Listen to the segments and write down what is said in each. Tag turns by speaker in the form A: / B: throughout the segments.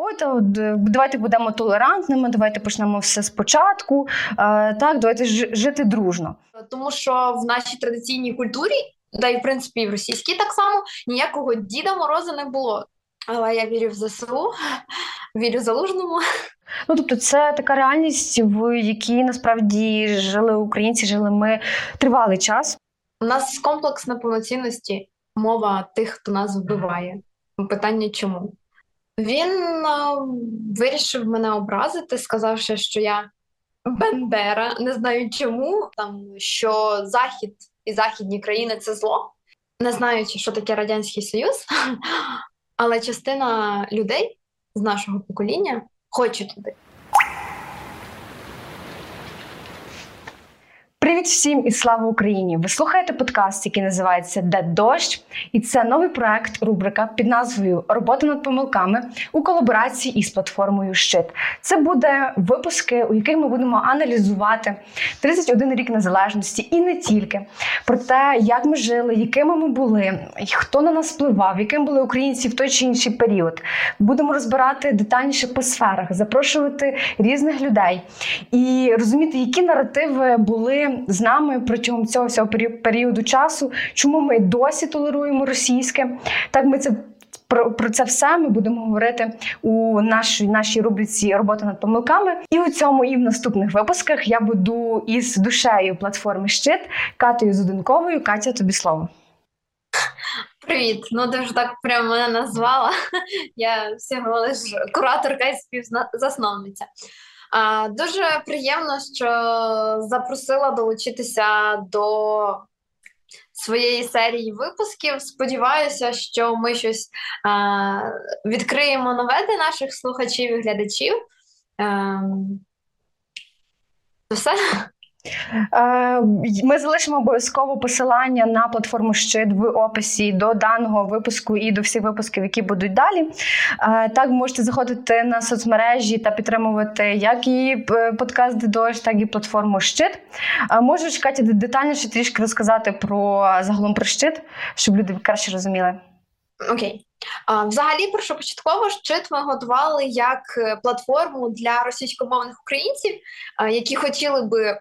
A: ой, то д- давайте будемо толерантними, давайте почнемо все спочатку. Е, так, давайте жити дружно.
B: Тому що в нашій традиційній культурі, да і в принципі і в російській так само, ніякого Діда Мороза не було. Але я вірю в ЗСУ, вірю в залужному.
A: Ну тобто, це така реальність, в якій насправді жили українці, жили ми тривалий час.
B: У нас комплекс неповноцінності, мова тих, хто нас вбиває. Питання чому? Він вирішив мене образити, сказавши, що я Бендера, не знаю чому, там що Захід і західні країни це зло, не знаючи, що таке Радянський Союз, але частина людей з нашого покоління хоче туди.
A: Привіт всім і слава Україні! Ви слухаєте подкаст, який називається Де дощ, і це новий проект, рубрика під назвою Робота над помилками у колаборації із платформою Щит. Це буде випуски, у яких ми будемо аналізувати 31 рік незалежності і не тільки про те, як ми жили, якими ми були, хто на нас впливав, яким були українці в той чи інший період. Будемо розбирати детальніше по сферах, запрошувати різних людей і розуміти, які наративи були з нами протягом цього всього періо- періоду часу, чому ми досі толеруємо російське. Так, ми це. Про, про це все ми будемо говорити у нашій, нашій рубриці Робота над помилками. І у цьому, і в наступних випусках я буду із душею платформи Щит Катою Зуденковою. Катя, тобі слово.
B: Привіт! Ну ти вже так прямо мене назвала. Я всього лиш кураторка і співзасновниця. А, Дуже приємно, що запросила долучитися до своєї серії випусків. Сподіваюся, що ми щось а, відкриємо нове для наших слухачів і глядачів. Ем, Це все.
A: Е, Ми залишимо обов'язково посилання на платформу Щит в описі до даного випуску і до всіх випусків, які будуть далі. Е, Так, можете заходити на соцмережі та підтримувати як і е, подкаст «Дедощ», так і платформу Щит. Можеш, Катя, детальніше трішки розказати про загалом про щит, щоб люди краще розуміли.
B: Окей. А, Взагалі, першопочатково щит ми готували як платформу для російськомовних українців, які хотіли би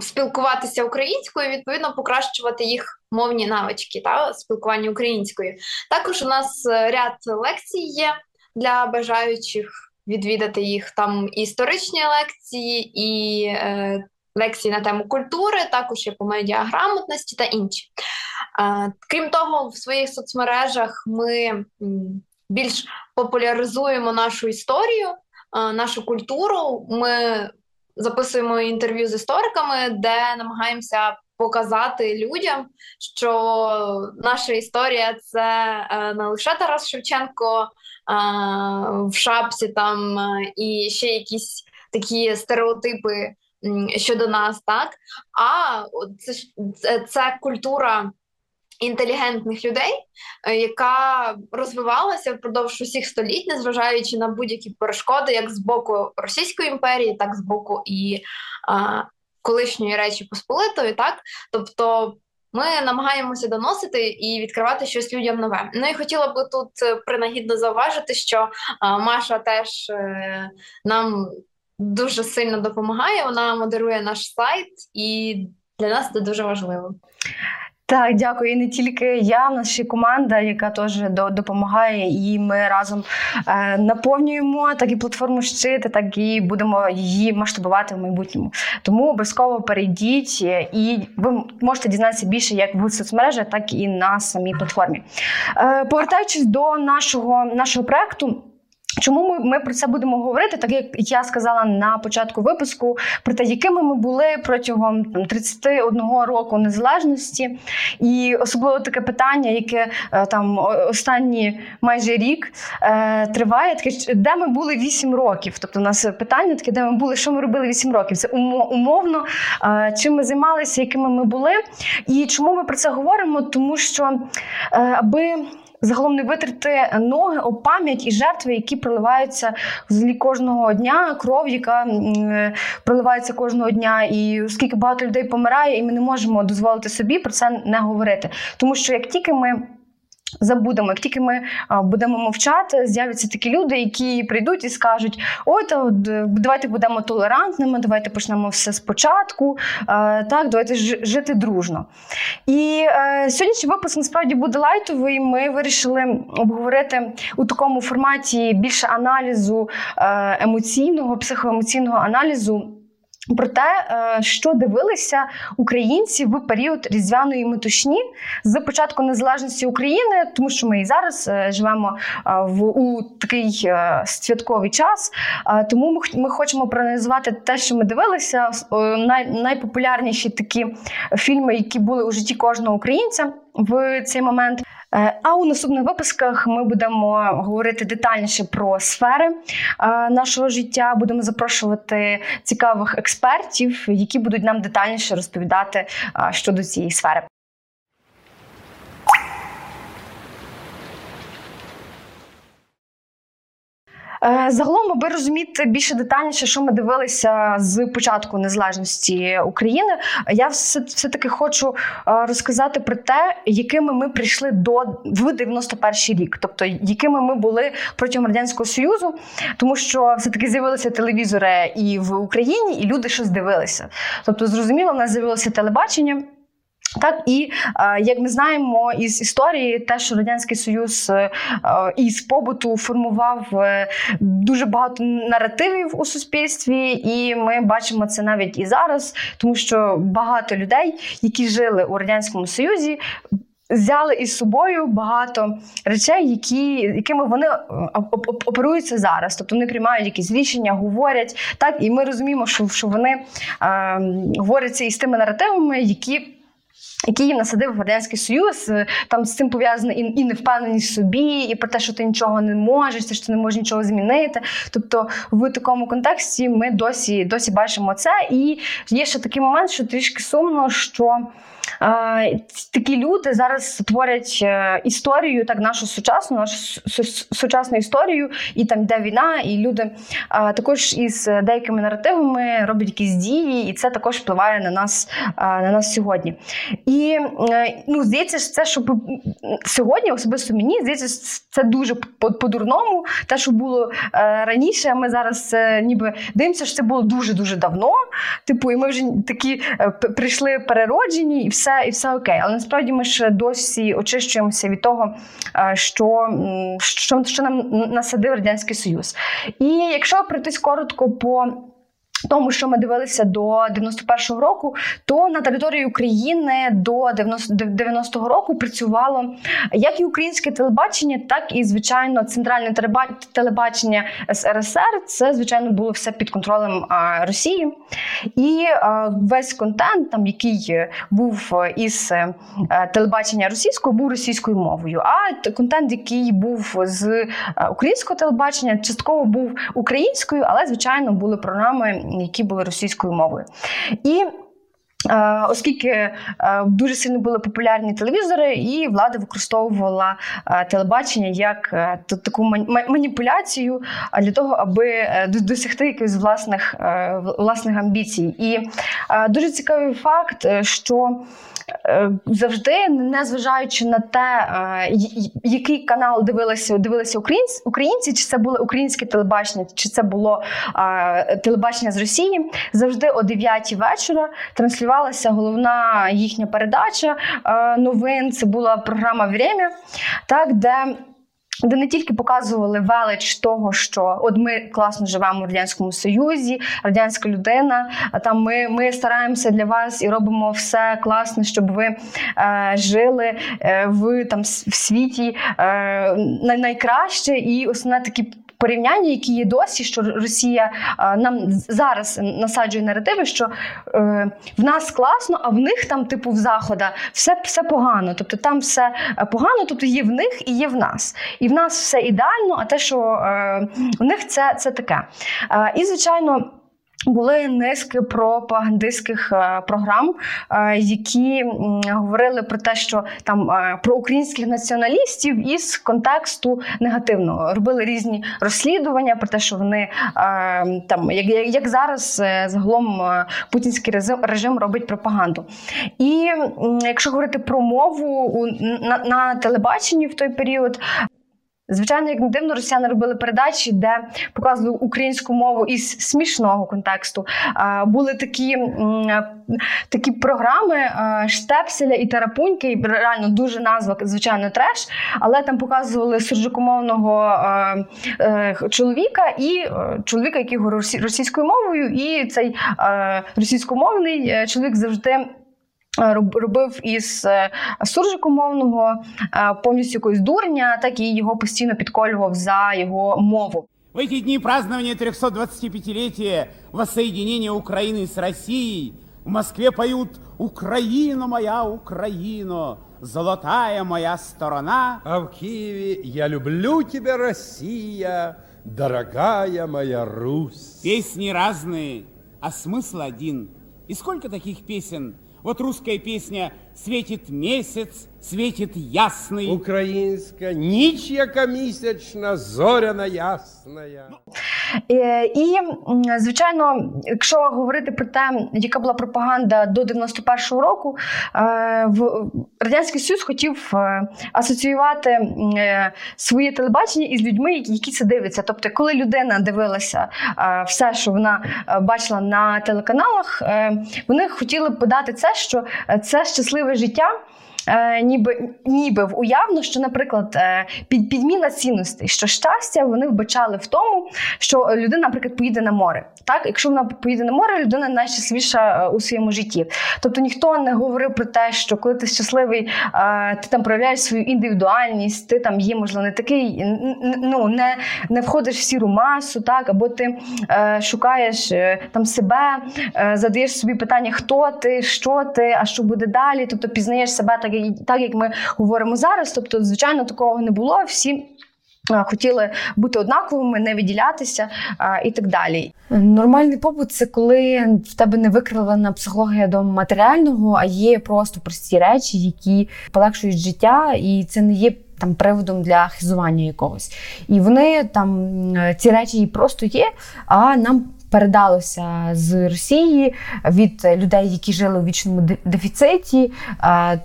B: спілкуватися українською, відповідно покращувати їх мовні навички та спілкування українською. Також у нас е, ряд лекцій є для бажаючих відвідати їх. Там і історичні лекції, і е, лекції на тему культури, також є по медіаграмотності та інші. Е, Крім того, в своїх соцмережах ми більш популяризуємо нашу історію, е, нашу культуру. Ми записуємо інтерв'ю з істориками, де намагаємося показати людям, що наша історія це е, не лише Тарас Шевченко е, в шапці там е, і ще якісь такі стереотипи щодо нас, так? А це, це культура інтелігентних людей, е, яка розвивалася впродовж усіх століть, незважаючи на будь-які перешкоди, як з боку Російської імперії, так з боку і а, колишньої Речі Посполитої, так тобто. Ми намагаємося доносити і відкривати щось людям нове. Ну і хотіла би тут е, принагідно зауважити, що Маша теж е, нам дуже сильно допомагає. Вона модерує наш сайт, і для нас це дуже важливо.
A: Так, дякую. І не тільки я, в нас ще команда, яка теж до- допомагає, і ми разом е, наповнюємо так і платформу щити, так і будемо її масштабувати в майбутньому. Тому обов'язково перейдіть, е, і ви можете дізнатися більше як в соцмережах, так і на самій платформі. Е, повертаючись до нашого, нашого проекту. Чому ми, ми про це будемо говорити? Так як я сказала на початку випуску, про те, якими ми були протягом там, 31 року незалежності, і особливо таке питання, яке е, там останні майже рік е, триває, таке де ми були 8 років. Тобто, у нас питання таке, де ми були, що ми робили 8 років. Це умовно, е, чим ми займалися, якими ми були. І чому ми про це говоримо? Тому що е, аби загалом не витрати ноги об пам'ять і жертви, які проливаються злі кожного дня, кров, яка е, проливається кожного дня, і оскільки багато людей помирає, і ми не можемо дозволити собі про це не говорити. Тому що як тільки ми Забудемо, як тільки ми будемо мовчати, з'являться такі люди, які прийдуть і скажуть: ой, то давайте будемо толерантними, давайте почнемо все спочатку. Так, давайте жити дружно. І сьогоднішній випуск насправді буде лайтовий. Ми вирішили обговорити у такому форматі більше аналізу емоційного, психоемоційного аналізу. Про те, е, що дивилися українці в період різдвяної метушні з початку незалежності України, тому що ми і зараз е, живемо е, в у такий святковий час. Тому ми хочемо проаналізувати те, що ми дивилися. Най, найпопулярніші такі фільми, які були у житті кожного українця в цей момент. Е, а у наступних випусках ми будемо говорити детальніше про сфери е, нашого життя. Будемо запрошувати цікавих експертів, які будуть нам детальніше розповідати е, щодо цієї сфери. Загалом, аби розуміти більше детальніше, що ми дивилися з початку незалежності України, я все, все таки хочу е, розказати про те, якими ми прийшли до в 91 рік, тобто якими ми були протягом радянського союзу, тому що все таки з'явилися телевізори і в Україні, і люди щось дивилися. Тобто, зрозуміло, в нас з'явилося телебачення. Так і е, як ми знаємо із історії, те, що радянський союз е, із побуту формував е, дуже багато наративів у суспільстві, і ми бачимо це навіть і зараз, тому що багато людей, які жили у радянському союзі. Взяли із собою багато речей, які, якими вони оперуються зараз. Тобто вони приймають якісь рішення, говорять так, і ми розуміємо, що що вони е, говоряться із тими наративами, які який насадив радянський союз, е, там з цим пов'язана і, і невпевненість собі, і про те, що ти нічого не можеш, що ти не можеш нічого змінити. Тобто, в такому контексті ми досі досі бачимо це. І є ще такий момент, що трішки сумно, що. Такі люди зараз творять е, історію, так нашу сучасну, нашу сучасну історію, і там йде війна, і люди також із деякими наративами роблять якісь дії, і це також впливає на нас на нас сьогодні. І е, ну, здається, це що сьогодні, особисто мені здається, це дуже по-дурному. Те, що було е, раніше, ми зараз ніби дивимося, що це було дуже дуже давно. Типу, і ми вже такі прийшли перероджені. і все і все окей. Але насправді ми ж досі очищуємося від того, е, що що, що нам насадив радянський союз. І якщо пройтись коротко по тому, що ми дивилися до 91-го року, то на території України до 90-го року працювало як і українське телебачення, так і звичайно центральне телебачення СРСР. Це звичайно було все під контролем Росії, і весь контент, там який був із е, телебачення російського, був російською мовою. А контент, який був з е, українського телебачення, частково був українською, але звичайно були програми які були російською мовою. І е, Оскільки е, дуже сильно були популярні телевізори, і влада використовувала е, телебачення як таку маніпуляцію для того, аби досягти якихось власних власних амбіцій. І дуже цікавий факт, що завжди, не зважаючи на те, е, який канал дивилися дивилися українці, українці, чи це було українське телебачення, чи це було е, телебачення з Росії, завжди о 9 вечора транслювалася головна їхня передача новин. Це була програма «Время», так де де не тільки показували велич того, що от ми класно живемо в радянському союзі, радянська людина. А там ми ми стараємося для вас і робимо все класно, щоб ви е, жили е, в там в світі е, найкраще і основне такі порівняння, які є досі, що Росія нам зараз насаджує наративи, що е, в нас класно, а в них там, типу, в захода все все погано. Тобто там все е, погано, тобто є в них і є в нас. І в нас все ідеально, а те, що е, в них це, це таке. І звичайно. Були низки пропагандистських е, програм, е, які говорили про те, що там е, про українських націоналістів із контексту негативного робили різні розслідування про те, що вони там, як як зараз загалом путінський режим, режим робить пропаганду. І якщо говорити про мову на, на телебаченні в той період, Звичайно, як не дивно, росіяни робили передачі, де показували українську мову із смішного контексту. Були такі такі програми Штепселя і Тарапуньки, і реально дуже назва, звичайно, треш, але там показували суржикомовного е, чоловіка і е, чоловіка, який говорив російською мовою, і цей російськомовний е, чоловік завжди Е, робив із е, суржику мовного е, повністю якогось дурня, так і його постійно підколював за його мову.
C: В эти дни празднования 325-летия воссоединения Украины с Россией в Москве поют «Украина моя, Украина, золотая моя сторона».
D: А в Киеве «Я люблю тебя, Россия, дорогая моя Русь».
C: Песни разные, а смысл один. И сколько таких песен – вот русская песня «Светит месяц, светит ясний».
D: Українська ніч, яка місячна, зоряна ясна.
A: Е, і, звичайно, якщо говорити про те, яка була пропаганда до 91-го року, е, в радянський Союз хотів е, асоціювати своє телебачення із людьми, які це дивляться. Тобто, коли людина дивилася все, що вона бачила на телеканалах, вони хотіли подати це, що це щасливе життя е, ніби ніби в уявно, що, наприклад, е, під, підміна цінностей, що щастя вони вбачали в тому, що людина, наприклад, поїде на море. Так, якщо вона поїде на море, людина найщасливіша е, у своєму житті. Тобто ніхто не говорив про те, що коли ти щасливий, е, ти там проявляєш свою індивідуальність, ти там є, можливо, не такий, ну не не входиш в сіру масу, так або ти е, шукаєш е, там себе, е, задаєш собі питання, хто ти, що ти, а що буде далі. Тобто пізнаєш себе так так як ми говоримо зараз. Тобто, звичайно, такого не було. Всі. Хотіли бути однаковими, не виділятися і так далі. Нормальний побут це коли в тебе не викривлена психологія до матеріального, а є просто прості речі, які полегшують життя, і це не є там приводом для хизування якогось. І вони там ці речі просто є, а нам передалося з Росії від людей, які жили у вічному дефіциті.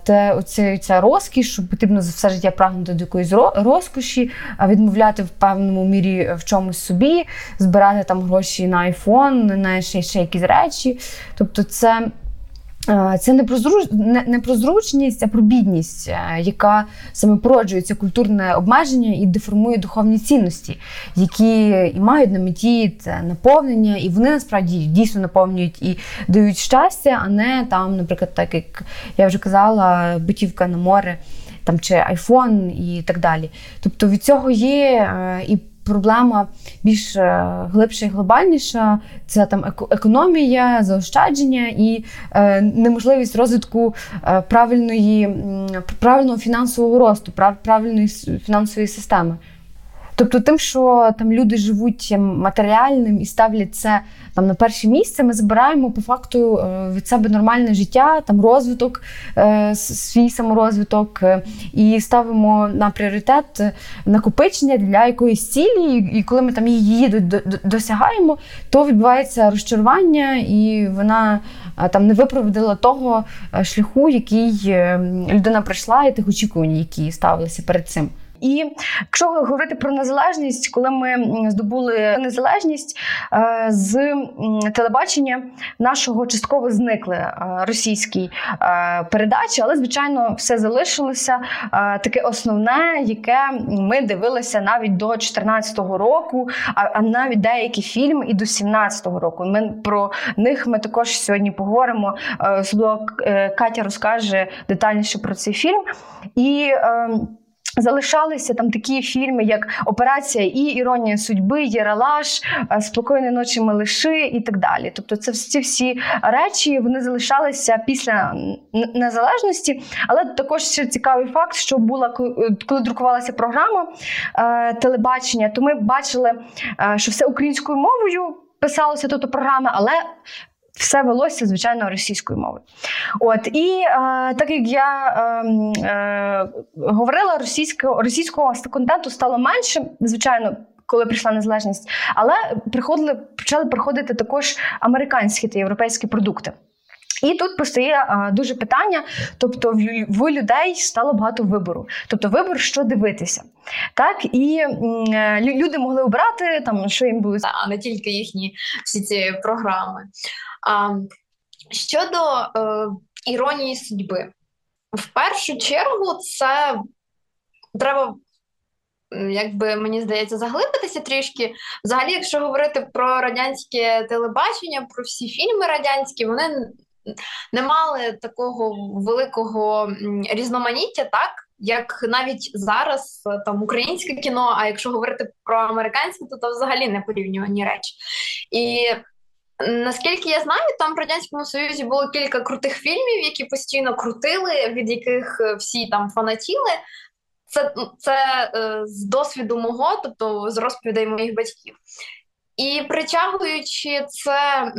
A: Те оце, ця розкіш, що потрібно за все життя прагнути до якоїсь розкоші, відмовляти в певному мірі в чомусь собі, збирати там гроші на айфон, на ще, ще якісь речі. Тобто, це. Це не про зруч... не, про зручність, а про бідність, е, яка саме породжує це культурне обмеження і деформує духовні цінності, які і мають на меті це наповнення, і вони насправді дійсно наповнюють і дають щастя, а не там, наприклад, так як я вже казала, битівка на море там чи айфон і так далі. Тобто від цього є е, і проблема більш е, глибша і глобальніша це там економія, заощадження і е, неможливість розвитку е, правильної, правильного фінансового росту, правильної фінансової системи. Тобто, тим, що там люди живуть матеріальним і ставлять це там на перше місце, ми збираємо по факту е, від себе нормальне життя, там розвиток, е, свій саморозвиток, е, і ставимо на пріоритет накопичення для якоїсь цілі. І коли ми там її досягаємо, то відбувається розчарування, і вона там не виправдала того шляху, який людина пройшла, і тих очікувань, які ставилися перед цим. І якщо говорити про незалежність, коли ми здобули незалежність е, з телебачення нашого частково зникли е, російські е, передачі, але звичайно все залишилося таке основне, яке ми дивилися навіть до 2014 року, а навіть деякі фільми і до 2017 року. Ми про них ми також сьогодні поговоримо. Особливо Катя розкаже детальніше про цей фільм і. Залишалися там такі фільми, як Операція і Іронія судьби, Єралаш, е, Спокійної ночі малиши і так далі. Тобто, це ці всі речі вони залишалися після незалежності. Але також ще цікавий факт, що була коли друкувалася програма е, телебачення, то ми бачили, е, що все українською мовою писалося тут програми, але все велося, звичайно, російською мовою. От і е, так як я е, е, говорила, російського російського контенту стало менше, звичайно. Коли прийшла незалежність, але приходили, почали приходити також американські та європейські продукти. І тут постає а, дуже питання: тобто, в, в людей стало багато вибору, тобто вибор, що дивитися. Так, і м, е, люди могли обрати там, що їм було
B: а не тільки їхні всі ці програми. А, Щодо е, іронії судьби, в першу чергу, це треба. Якби мені здається, заглибитися трішки. Взагалі, якщо говорити про радянське телебачення, про всі фільми радянські, вони не мали такого великого різноманіття, так як навіть зараз там українське кіно. А якщо говорити про американське, то, то взагалі не порівнювані речі. І наскільки я знаю, там в радянському союзі було кілька крутих фільмів, які постійно крутили, від яких всі там фанатіли. Це це е, з досвіду мого, тобто з розповідей моїх батьків. І притягуючи це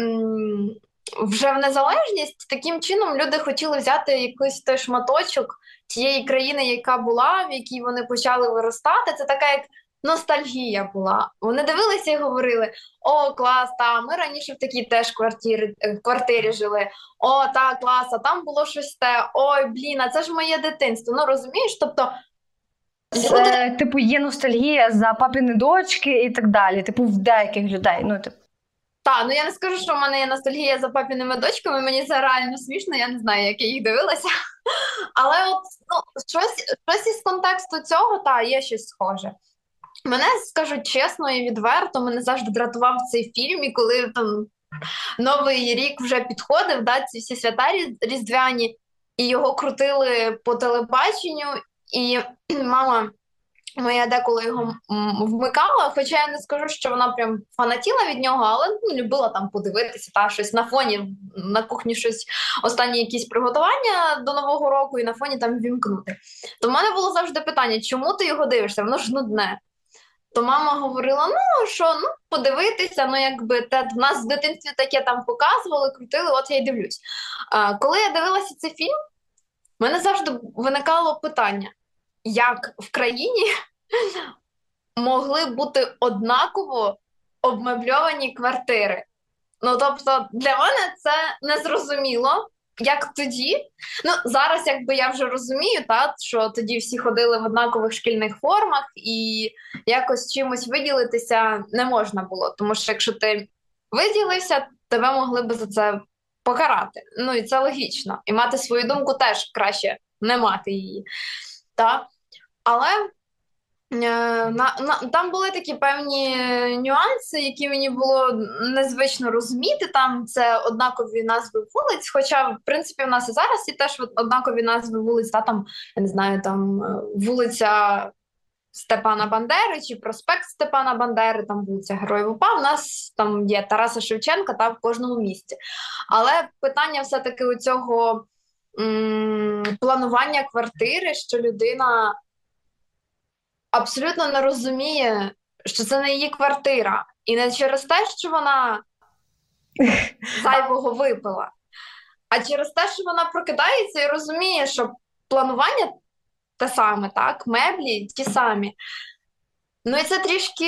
B: вже в незалежність, таким чином люди хотіли взяти якийсь той шматочок тієї країни, яка була, в якій вони почали виростати. Це така як ностальгія була. Вони дивилися і говорили: О, клас, та ми раніше в такій теж квартирі, е, квартирі жили. О, та клас, а там було щось те. Ой, блін, а це ж моє дитинство. Ну розумієш? Тобто.
A: Це, типу, є ностальгія за папіни дочки і так далі. Типу, в деяких людей. Ну, типу.
B: Так, ну я не скажу, що в мене є ностальгія за папіними дочками, мені це реально смішно, я не знаю, як я їх дивилася. Але от ну, щось щось із контексту цього, та є щось схоже. Мене скажу чесно і відверто, мене завжди дратував цей фільм, і коли там Новий рік вже підходив, да, ці всі свята різдвяні, і його крутили по телебаченню, і мама. Моя деколи його вмикала, хоча я не скажу, що вона прям фанатіла від нього, але ну, любила там подивитися та щось на фоні на кухні щось останні якісь приготування до нового року, і на фоні там вімкнути. То в мене було завжди питання, чому ти його дивишся? Воно ж нудне. То мама говорила: ну що, ну подивитися, ну якби те в нас в дитинстві таке там показували, крутили, от я й дивлюсь. А, Коли я дивилася цей фільм, в мене завжди виникало питання як в країні могли бути однаково обмебльовані квартири. Ну, тобто, для мене це незрозуміло, як тоді. Ну, зараз, якби я вже розумію, та, що тоді всі ходили в однакових шкільних формах, і якось чимось виділитися не можна було. Тому що якщо ти виділився, тебе могли би за це покарати. Ну і це логічно. І мати свою думку теж краще не мати її. Та? Але на, на, там були такі певні нюанси, які мені було незвично розуміти. Там це однакові назви вулиць. Хоча, в принципі, в нас і зараз є теж однакові назви вулиць, та там, я не знаю, там е, вулиця Степана Бандери чи проспект Степана Бандери, там вулиця Героїв УПА. У нас там є Тараса Шевченка та в кожному місті. Але питання все-таки у цього м- планування квартири, що людина абсолютно не розуміє, що це не її квартира, і не через те, що вона зайвого випила, а через те, що вона прокидається і розуміє, що планування те саме, так, меблі ті самі. Ну і це трішки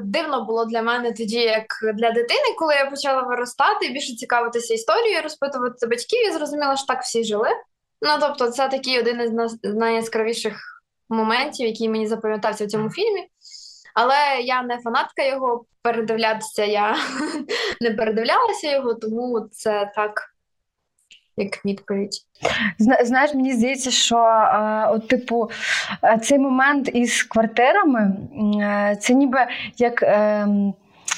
B: дивно було для мене тоді, як для дитини, коли я почала виростати більше цікавитися історією, розпитувати батьків і зрозуміла, що так всі жили. Ну тобто, це такий один із найяскравіших моментів, який мені запам'ятався в цьому фільмі. Але я не фанатка його передивлятися, я не передивлялася його, тому це так. Як відповідь.
A: Знаєш, мені здається, що е, от, типу, е, цей момент із квартирами е, це ніби як е,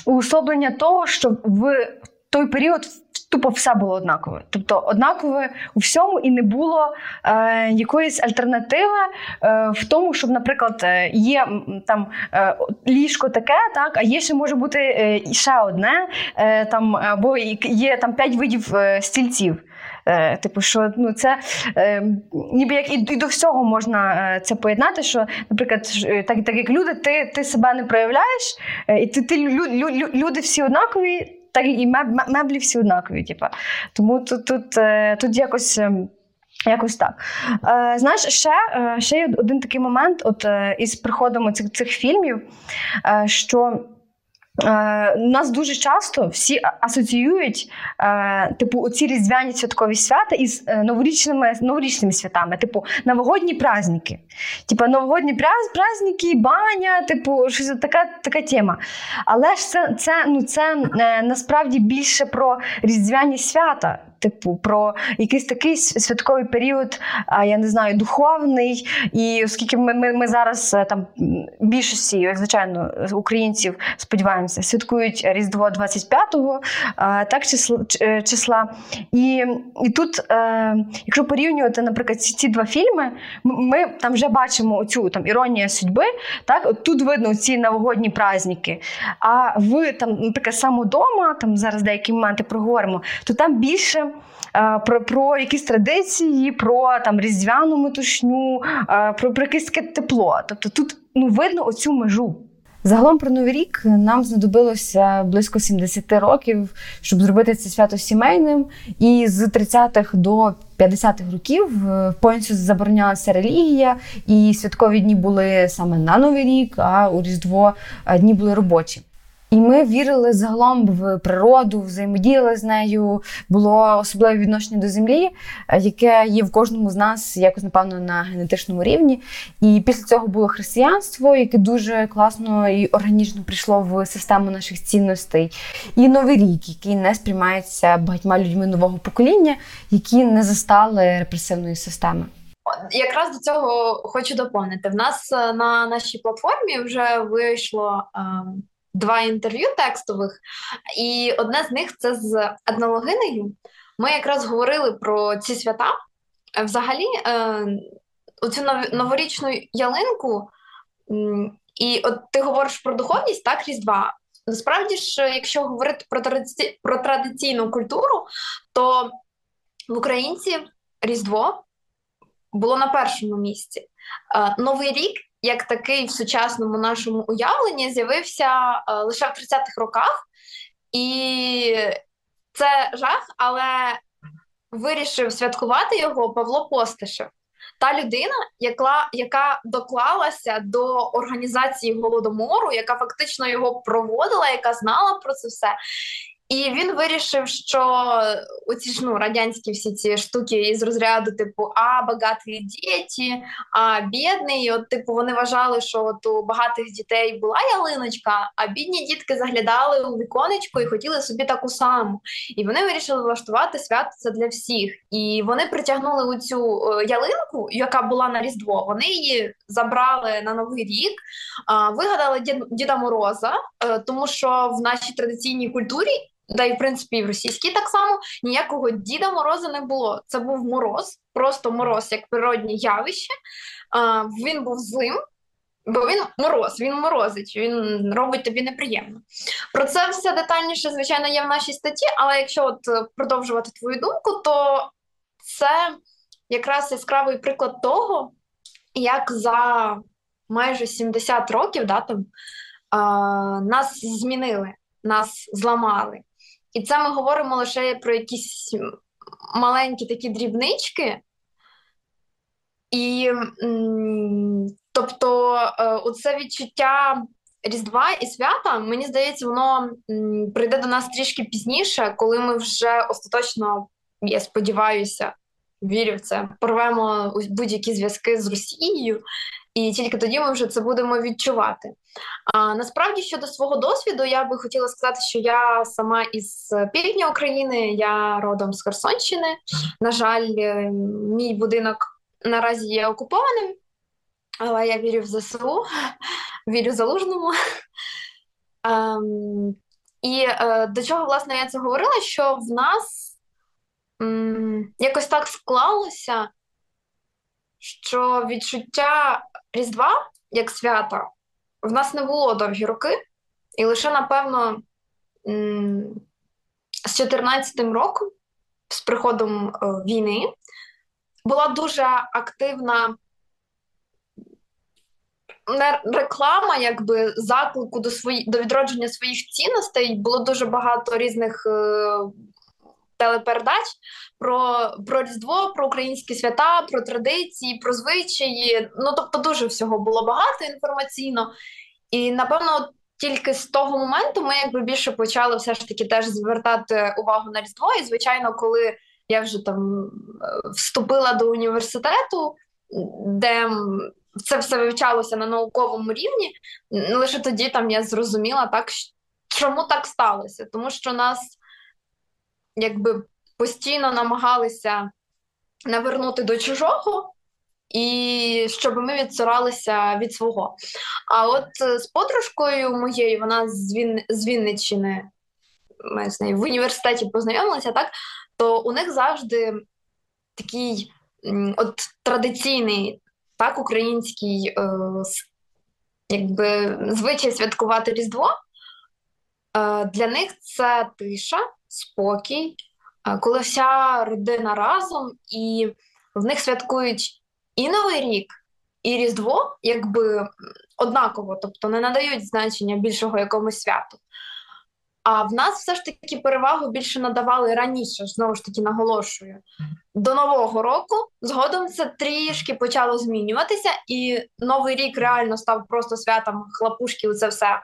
A: уособлення того, що в той період тупо все було однакове. Тобто однакове у всьому і не було е, якоїсь альтернативи е, в тому, щоб, наприклад, е, є там е, ліжко таке, так, а є ще може бути е, ще одне, е, там, або є там п'ять видів е, стільців. Е, Типу, що ну це е, ніби як і, і до всього можна е, це поєднати. Що, наприклад, так, так як люди, ти, ти себе не проявляєш, і ти, ти лю, лю, люди всі однакові. Так і меблі всі однакові, Типу. Тому тут, тут, е, тут якось. ем, Якось так. Е, знаєш, ще, е, ще є один такий момент, от е, із приходом цих, цих фільмів, е, що е, нас дуже часто всі асоціюють, е, типу, оці різдвяні святкові свята із е, новорічними, новорічними святами, типу, новогодні праздники. Типу, новогодні праз- праздники, баня, типу, щось така, така тема. Але ж це, це, ну, це е, насправді більше про різдвяні свята. Типу, про якийсь такий святковий період, я не знаю, духовний. І оскільки ми, ми, ми зараз е, там більшості, як звичайно, українців сподіваємося, святкують Різдво 25-го, е, так числа, е, числа. І, і тут, е, якщо порівнювати, наприклад, ці, ці два фільми, ми там вже бачимо оцю там іронія судьби. Так, от тут видно ці новогодні праздники. А в там, наприклад, самодома, там зараз деякі моменти проговоримо, то там більше. Е, Про, про якісь традиції, про там різдвяну метушню, е, про, про якесь таке тепло. Тобто тут ну видно оцю межу. Загалом про новий рік нам знадобилося близько 70 років, щоб зробити це свято сімейним. І з 30-х до 50-х років е, повністю заборонялася релігія, і святкові дні були саме на Новий рік, а у Різдво дні були робочі. І ми вірили загалом в природу, взаємодіяли з нею. Було особливе відношення до землі, е, яке є в кожному з нас якось, напевно, на генетичному рівні. І після цього було християнство, яке дуже класно і органічно прийшло в систему наших цінностей. І новий рік, який не сприймається багатьма людьми нового покоління, які не застали репресивної системи.
B: Якраз до цього хочу доповнити. В нас е, на нашій платформі вже вийшло ем, два інтерв'ю текстових, і одне з них це з етнологинею. Ми якраз говорили про ці свята. Е, Взагалі, е, оцю нов- новорічну ялинку, і от ти говориш про духовність, так, Різдва. Насправді ж, якщо говорити про, традиці... про традиційну культуру, то в українців Різдво було на першому місці. Е, Новий рік, як такий в сучасному нашому уявленні, з'явився е, лише в 30-х роках, і це жах, але вирішив святкувати його Павло Постишев. Та людина, яка, яка доклалася до організації голодомору, яка фактично його проводила, яка знала про це все. І він вирішив, що оці ж ну, радянські всі ці штуки із розряду, типу, а багаті діти, а бідний. От, типу, вони вважали, що от у багатих дітей була ялиночка, а бідні дітки заглядали у віконечко і хотіли собі таку саму. І вони вирішили влаштувати свято це для всіх. І вони притягнули у цю е, ялинку, яка була на Різдво. Вони її забрали на Новий рік, вигадали Дід- Діда Мороза, е, тому що в нашій традиційній культурі. Да і в принципі і в російській так само ніякого Діда Мороза не було. Це був мороз, просто мороз як природнє явище. А, він був злим, бо він мороз, він морозить, він робить тобі неприємно. Про це все детальніше, звичайно, є в нашій статті, але якщо от е, продовжувати твою думку, то це якраз яскравий приклад того, як за майже 70 років да, там, а, нас змінили, нас зламали. І це ми говоримо лише про якісь маленькі такі дрібнички. І тобто, е, оце відчуття Різдва і свята, мені здається, воно прийде до нас трішки пізніше, коли ми вже остаточно, я сподіваюся, вірю в це, порвемо будь-які зв'язки з Росією, і тільки тоді ми вже це будемо відчувати. А насправді щодо свого досвіду, я би хотіла сказати, що я сама із півдня України, я родом з Херсонщини. На жаль, е, мій будинок наразі є окупованим, але я вірю в ЗСУ, вірю в залужному. Ем, і е, до чого, власне, я це говорила, що в нас м, якось так склалося, що відчуття Різдва як свята в нас не було довгі роки, і лише, напевно, з 14-м роком з приходом е, війни була дуже активна реклама, якби заклику до свої до відродження своїх цінностей. Було дуже багато різних е, телепередач про, про Різдво, про українські свята, про традиції, про звичаї. Ну тобто, дуже всього було багато інформаційно. І напевно, тільки з того моменту ми якби більше почали все ж таки теж звертати увагу на Різдво. І, звичайно, коли я вже там е, вступила до університету, де це все вивчалося на науковому рівні, лише тоді там я зрозуміла так, чому так сталося. Тому що нас якби постійно намагалися навернути до чужого. І щоб ми відсоралися від свого. А от з подружкою моєю, вона з Він... з Вінниччини, ми з нею в університеті познайомилися, так то у них завжди такий от традиційний так, український е, якби, звичай святкувати Різдво. Е, Для них це тиша, спокій, е, коли вся родина разом, і в них святкують і Новий рік, і Різдво, якби однаково, тобто не надають значення більшого якомусь святу. А в нас все ж таки перевагу більше надавали раніше, знову ж таки наголошую, до Нового року. Згодом це трішки почало змінюватися, і Новий рік реально став просто святом хлопушки. Це все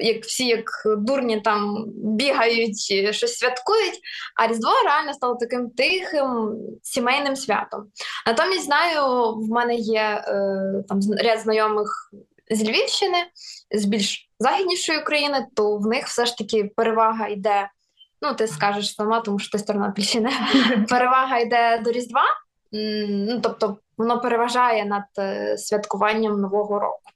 B: як всі, як дурні там бігають, щось святкують. А Різдво реально стало таким тихим сімейним святом. Натомість знаю, в мене є е, там ряд знайомих з Львівщини, з більш західнішої України, то в них все ж таки перевага йде. Ну, ти скажеш сама, тому що ти з Тернопільщини. Перевага йде до Різдва, ну тобто воно переважає над е, святкуванням Нового року.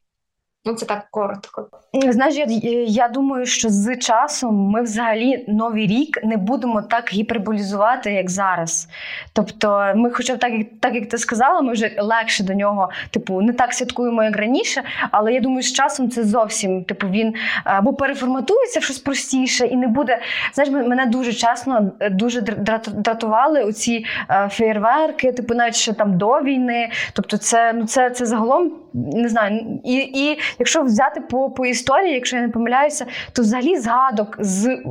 B: Ну, це так коротко.
A: Знаєш, я, я думаю, що з часом ми взагалі новий рік не будемо так гіперболізувати, як зараз. Тобто, ми, хоча б так, так як ти сказала, ми вже легше до нього, типу, не так святкуємо, як раніше. Але я думаю, з часом це зовсім типу він або переформатується в щось простіше, і не буде. Знаєш, мене дуже чесно, дуже дратували оці е, феєрверки, типу, навіть ще там до війни. Тобто, це ну це, це загалом не знаю, і. і якщо взяти по по історії, якщо я не помиляюся, то взагалі згадок з.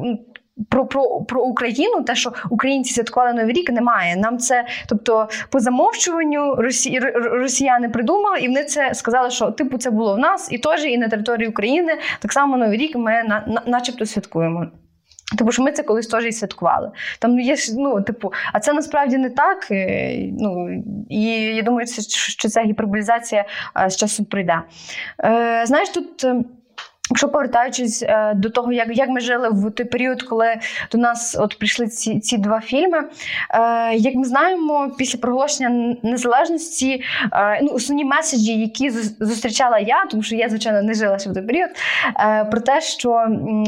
A: Про про про Україну, те, що українці святкували Новий рік, немає. Нам це, тобто, по замовчуванню росі, росіяни придумали, і вони це сказали, що типу це було в нас, і теж і на території України так само Новий рік ми на, на начебто святкуємо. Тому що ми це колись теж і святкували. Там є ну, типу, а це насправді не так. Е, ну, І я думаю, що ця гіперболізація з часом прийде. Е, Знаєш, тут. Якщо повертаючись е, до того, як як ми жили в той період, коли до нас от прийшли ці ці два фільми, е, як ми знаємо, після проголошення незалежності е, ну, основні меседжі, які зустрічала я, тому що я, звичайно, не жила ще в той період, е, про те, що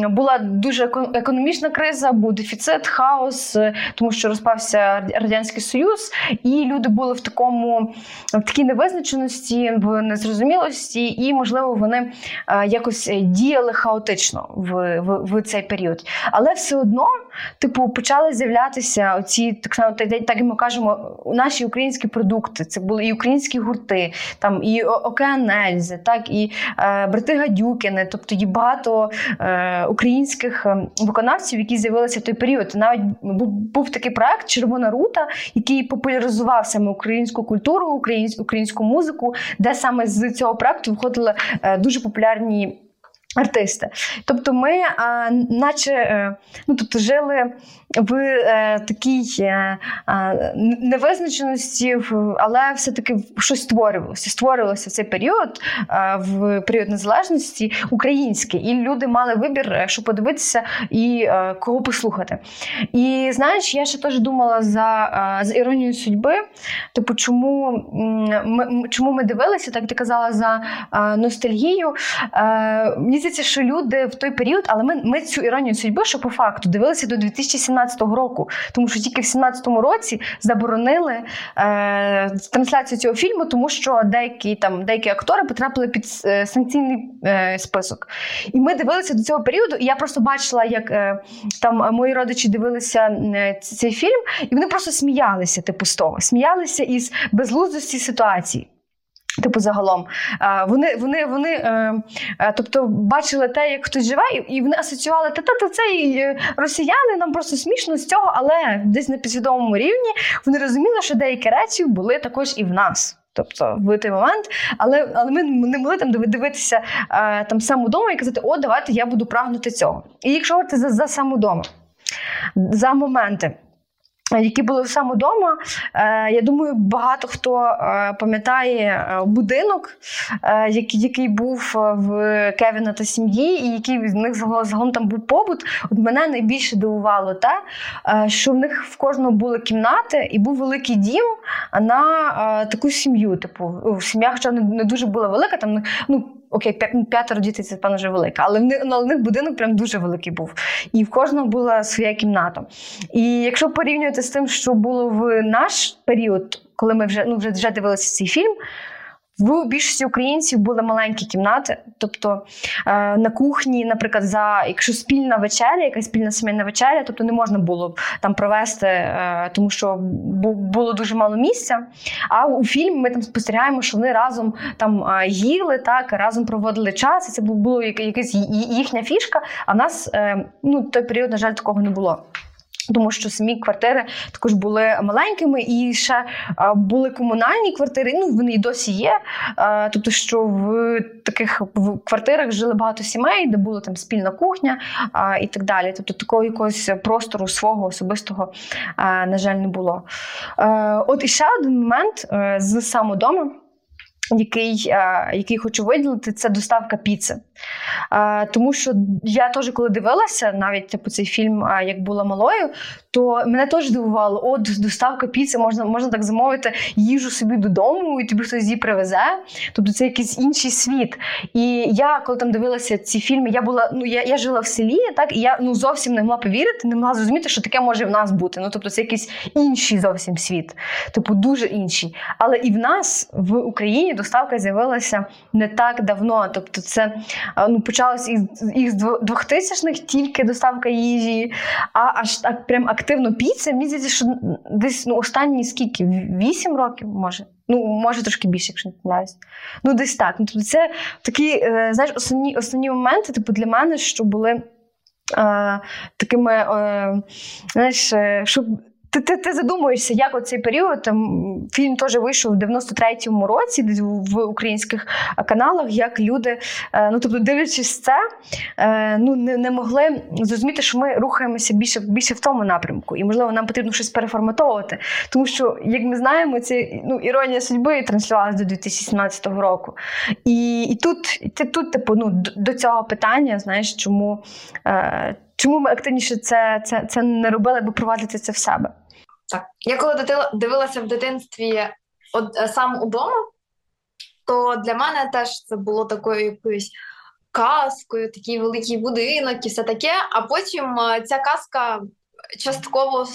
A: була дуже економічна криза, був дефіцит, хаос, е, тому що розпався радянський союз, і люди були в такому в такій невизначеності, в незрозумілості, і можливо вони е, якось діяли хаотично в, в, в цей період. Але все одно, типу, почали з'являтися оці так само, так, як ми кажемо, наші українські продукти. Це були і українські гурти, там і Океанельзи, так і е, брати Гадюкини, тобто і багато е, українських ем, виконавців, які з'явилися в той період. Навіть був, був такий проект Червона рута, який популяризував саме українську культуру, українську, українську музику, де саме з цього проекту виходили е, дуже популярні. Артисти, тобто ми, а, наче е, ну тобто, жили в е, такій е, е, невизначеності, але все-таки щось створювалося. Створювалося в цей період, е, в період незалежності український, і люди мали вибір, е, що подивитися і е, кого послухати. І знаєш, я ще теж думала за за іронією судьби, типу, чому ми чому ми дивилися, так ти казала за ностальгію. Мені мені що люди в той період, але ми, ми цю іронію судьби, що по факту дивилися до 2017 року, тому що тільки в 2017 році заборонили е, трансляцію цього фільму, тому що деякі там деякі актори потрапили під е, санкційний е, список. І ми дивилися до цього періоду, і я просто бачила, як е, там мої родичі дивилися е, цей фільм, і вони просто сміялися, типу, з того, сміялися із безглуздості ситуації. Типу, загалом, вони, вони, вони е, е, тобто, бачили те, як хтось живе, і- вони асоціювали та та це і, е, росіяни, нам просто смішно з цього, але десь на підсвідомому рівні вони розуміли, що деякі речі були також і в нас. Тобто в той момент, але, але ми не могли там диви- дивитися там самодому і казати, о, давайте я буду прагнути цього. І якщо говорити за, за самодому, за моменти. Які були саме вдома, Е, я думаю, багато хто е, пам'ятає е, будинок, який, був в Кевіна та сім'ї, і який в них загалом, там був побут. От мене найбільше дивувало те, що в них в кожного були кімнати, і був великий дім на таку сім'ю. Типу, сім'я, хоча не дуже була велика, там ну. Окей, п'ятеро дітей це певно вже велика, них, але в них будинок прям дуже великий був. І в кожного була своя кімната. І якщо порівнювати з тим, що було в наш період, коли ми вже ну вже, вже дивилися цей фільм. В більшості українців були маленькі кімнати, тобто е, на кухні, наприклад, за якщо спільна вечеря, якась спільна сімейна вечеря, тобто не можна було там провести, е, тому що було дуже мало місця. А у фільмі ми там спостерігаємо, що вони разом там е, їли, так разом проводили час, і це було яка- якась їхня фішка. А в нас е, ну той період, на жаль, такого не було. Тому що самі квартири також були маленькими, і ще були комунальні квартири. Ну вони і досі є. Тобто, що в таких в квартирах жили багато сімей, де була там спільна кухня і так далі. Тобто такого якогось простору свого особистого, на жаль, не було. От і ще один момент е, з самодому. Який, який хочу виділити, це доставка піци. Е, тому що я теж, коли дивилася, навіть типу, цей фільм, е, як була малою, то мене теж дивувало, от доставка піци, можна, можна так замовити їжу собі додому, і тобі хтось її привезе. Тобто це якийсь інший світ. І я, коли там дивилася ці фільми, я була, ну я, я жила в селі, так, і я ну, зовсім не могла повірити, не могла зрозуміти, що таке може в нас бути. Ну, тобто, це якийсь інший зовсім світ, типу, дуже інший. Але і в нас в Україні доставка з'явилася не так давно. Тобто, це а, ну, почалось із, із 2000-х тільки доставка їжі, а аж так прям активно піца. Мені здається, що десь ну, останні скільки? Вісім років, може. Ну, може трошки більше, якщо не помиляюсь. Ну, десь так. Ну, тобто це такі, е, знаєш, основні, основні моменти, типу, для мене, що були е, такими, е, знаєш, щоб. Ти, ти, ти задумуєшся, як оцей період там фільм теж вийшов в 93-му році, в українських каналах, як люди, е, ну тобто, дивлячись це, е, ну не, не могли зрозуміти, що ми рухаємося більше більше в тому напрямку, і можливо нам потрібно щось переформатовувати. Тому що, як ми знаємо, це ну іронія судьби транслювалася до 2017 року. І, і тут, і тут, типу, ну до, до цього питання, знаєш, чому. Е, Чому ми активніше це, це, це не робили, аби провадити це в себе?
B: Так. Я коли дивилася в дитинстві от, е, сам удома, то для мене теж це було такою якоюсь казкою, такий великий будинок і все таке. А потім е, ця казка частково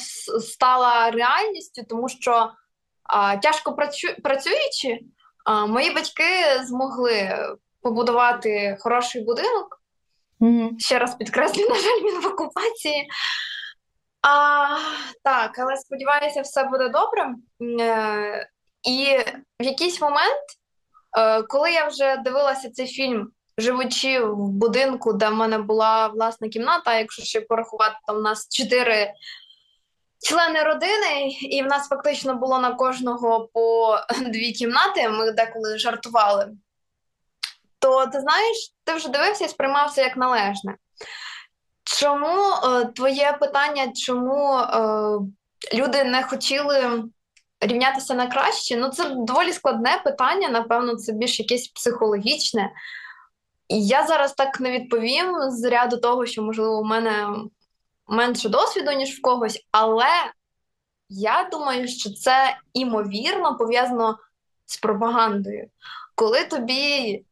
B: стала реальністю, тому що а, тяжко працю- працюючи, а, мої батьки змогли побудувати хороший будинок. Ще раз підкреслюю, на жаль, він в окупації. А, так, але сподіваюся, все буде добре. Е, і в якийсь момент, е, коли я вже дивилася цей фільм, живучи в будинку, де в мене була власна кімната, якщо ще порахувати, там у нас чотири члени родини, і в нас фактично було на кожного по дві кімнати, ми деколи жартували. То ти знаєш, ти вже дивився і сприймав це як належне. Чому е, твоє питання, чому е, люди не хотіли рівнятися на краще? Ну, це доволі складне питання, напевно, це більш якесь психологічне. І я зараз так не відповім з ряду того, що, можливо, у мене менше досвіду, ніж в когось, але я думаю, що це імовірно пов'язано з пропагандою. Коли тобі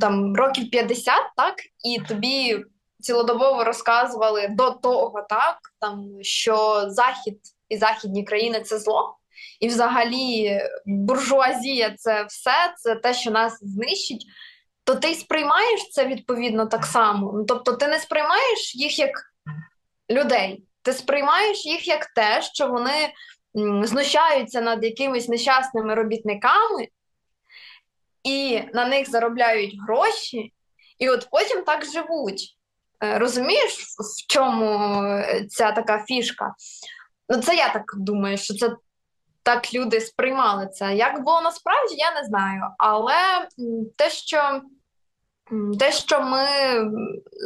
B: там років 50, так, і тобі цілодобово розказували до того, так, там, що Захід і західні країни це зло. І взагалі буржуазія це все, це те, що нас знищить, то ти сприймаєш це відповідно так само. Ну, Тобто ти не сприймаєш їх як людей, ти сприймаєш їх як те, що вони знущаються над якимись нещасними робітниками, і на них заробляють гроші, і от потім так живуть. Е, Розумієш, в- чому е, ця така фішка? Ну, це я так думаю, що це так люди сприймали це. Як було насправді, я не знаю. Але те, що те, що ми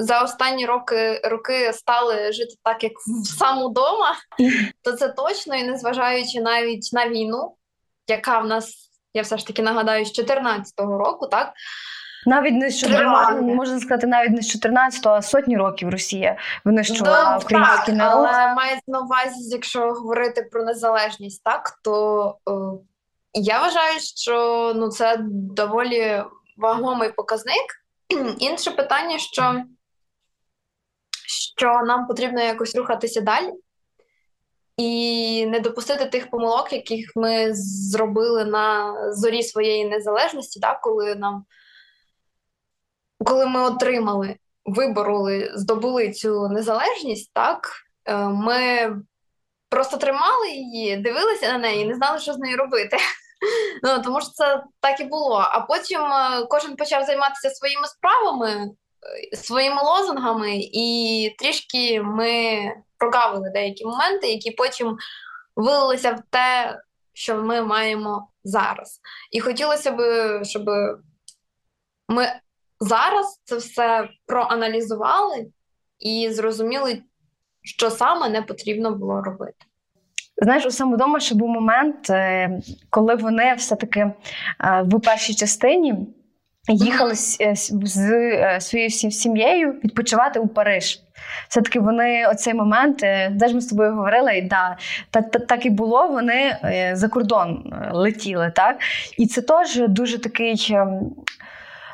B: за останні роки, роки стали жити так, як в сам удома, то це точно, і незважаючи навіть на війну, яка в нас, я все ж таки нагадаю, з 14-го року, так
A: Навіть не з 14, можна сказати, навіть не з 14-го, а сотні років Росія винищувала
B: Да,
A: український
B: так,
A: народ.
B: Але мається на увазі, якщо говорити про незалежність, так то е, я вважаю, що ну це доволі вагомий показник. Інше питання, що, що нам потрібно якось рухатися далі і не допустити тих помилок, яких ми зробили на зорі своєї незалежності, так, коли нам коли ми отримали, вибороли, здобули цю незалежність, так е, ми просто тримали її, дивилися на неї не знали, що з нею робити. Ну, тому що це так і було. А потім е, кожен почав займатися своїми справами, е, своїми лозунгами, і трішки ми прогавили деякі моменти, які потім вилилися в те, що ми маємо зараз. І хотілося б, щоб ми зараз це все проаналізували і зрозуміли, що саме не потрібно було робити.
A: Знаєш, у самодома ще був момент, е, коли вони все-таки е, в першій частині їхали з, е, з- своєю сім'єю відпочивати у Париж. Все-таки вони оцей момент, де ж ми з тобою говорили, і да, так, так, так і було. Вони е, за кордон е, летіли, так? І це теж дуже такий.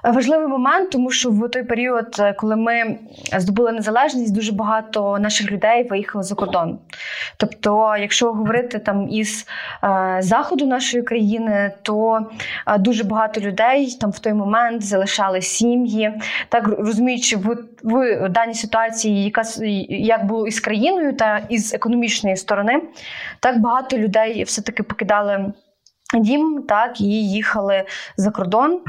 A: Ем, Важливий момент, тому що в той період, е, коли ми здобули незалежність, дуже багато наших людей виїхало за кордон. Тобто, якщо говорити там із е, заходу нашої країни, то е, дуже багато людей там в той момент залишали сім'ї, так розуміючи в, в даній ситуації, яка як було із країною та із економічної сторони, так багато людей все таки покидали. Дім так і їхали за кордон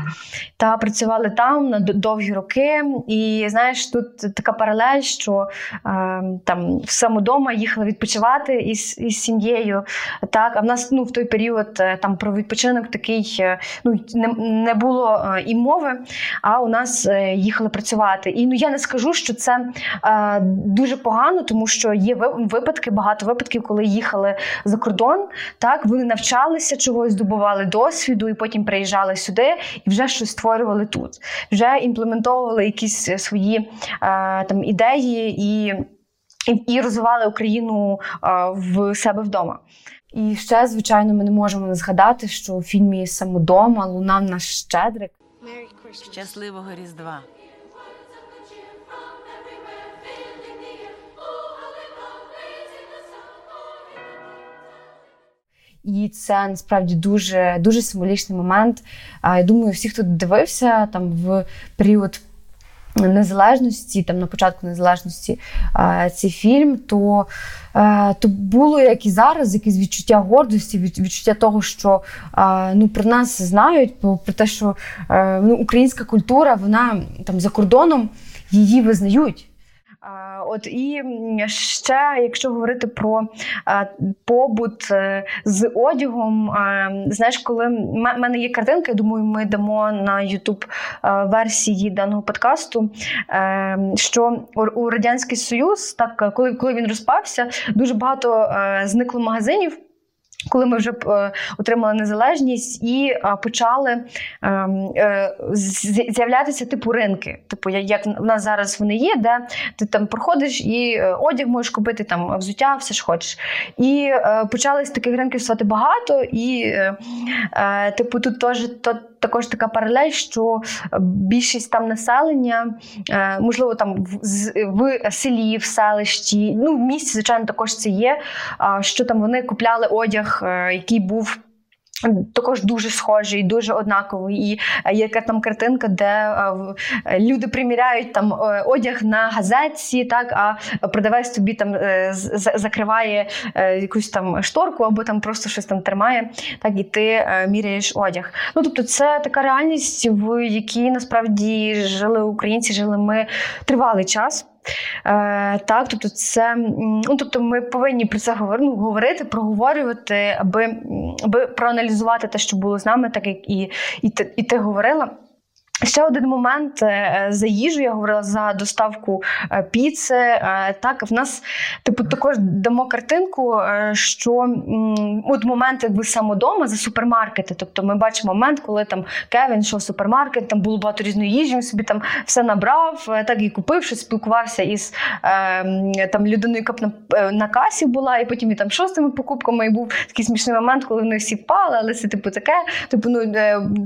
A: та працювали там на довгі роки. І знаєш, тут така паралель, що е, там самодома їхали відпочивати із, із сім'єю. Так, а в нас ну в той період е, там про відпочинок такий е, ну не, не було е, і мови. А у нас їхали працювати. І ну я не скажу, що це е, дуже погано, тому що є ви- випадки, багато випадків, коли їхали за кордон. Так, вони навчалися чогось, здобували досвіду, і потім приїжджали сюди і вже щось створювали тут. Вже імплементовували якісь свої е, там ідеї і, і, і розвивали Україну е, в себе вдома. І ще, звичайно, ми не можемо не згадати, що у фільмі Самодома лунав наш щедрик.
E: Щасливого Різдва!
A: І це насправді дуже, дуже символічний момент. Я думаю, всі, хто дивився там в період незалежності, там на початку незалежності цей фільм, то, то було як і зараз, якесь відчуття гордості, відчуття того, що ну, про нас знають, про те, що е, ну, українська культура, вона там за кордоном її визнають. От і ще, якщо говорити про побут е, з одягом, знаєш, коли в мене є картинка, я думаю, ми дамо на YouTube е, версії даного подкасту, е, що у, радянський союз, так коли, коли він розпався, дуже багато зникло магазинів. Коли ми вже е, отримали незалежність і почали е, е, з'являтися типу ринки, типу як в нас зараз вони є, де ти там проходиш і е, одяг можеш купити, там взуття, все ж хочеш. І почали з таких ринків стати багато, і типу тут теж також така паралель, що більшість там населення, е, можливо, там в, в селі, в селищі, ну в місті, звичайно, також це є. Що там вони купляли одяг, е, який був. Також дуже схожий, дуже однаковий. І е, є там картинка, де е, люди приміряють там е, одяг на газетці, так а продавець тобі там закриває якусь там шторку або там просто щось там тримає, так і ти міряєш одяг. Ну тобто, це така реальність, в якій насправді жили українці, жили ми тривалий час. Е, Так, тобто, це ну, тобто, ми повинні про це ну, говорити, проговорювати, аби аби проаналізувати те, що було з нами, так як і, і, і ти говорила. Ще один момент е, за їжу я говорила за доставку е, піци. Е, так, в нас типу також дамо картинку, що от момент якби самодома за супермаркети. Тобто ми бачимо момент, коли там Кевін йшов в супермаркет, там було багато різної їжі, він собі там все набрав, так і купив, що спілкувався із там людиною, яка на, на касі була, і потім і там шостими покупками і був такий смішний момент, коли вони всі впали, але це типу таке. Типу, ну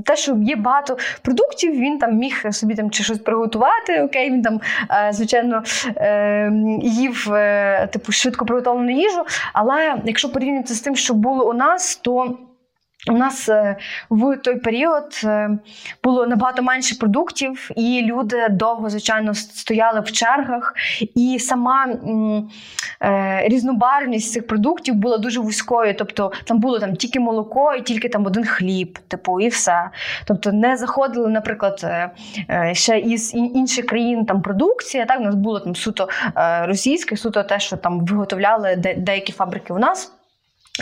A: те, що є багато продуктів він там міг собі там чи щось приготувати. Окей, він там, е, звичайно, е, їв е, типу швидко приготовлену їжу. Але якщо порівняти з тим, що було у нас, то у нас е, в той період е, було набагато менше продуктів, і люди довго, звичайно, стояли в чергах. І сама е, різнобарвність цих продуктів була дуже вузькою. Тобто там було там тільки молоко і тільки там один хліб, типу, і все. Тобто не заходили, наприклад, ще із інших країн там продукція. Так, у нас було там суто російське, суто те, що там виготовляли деякі фабрики у нас.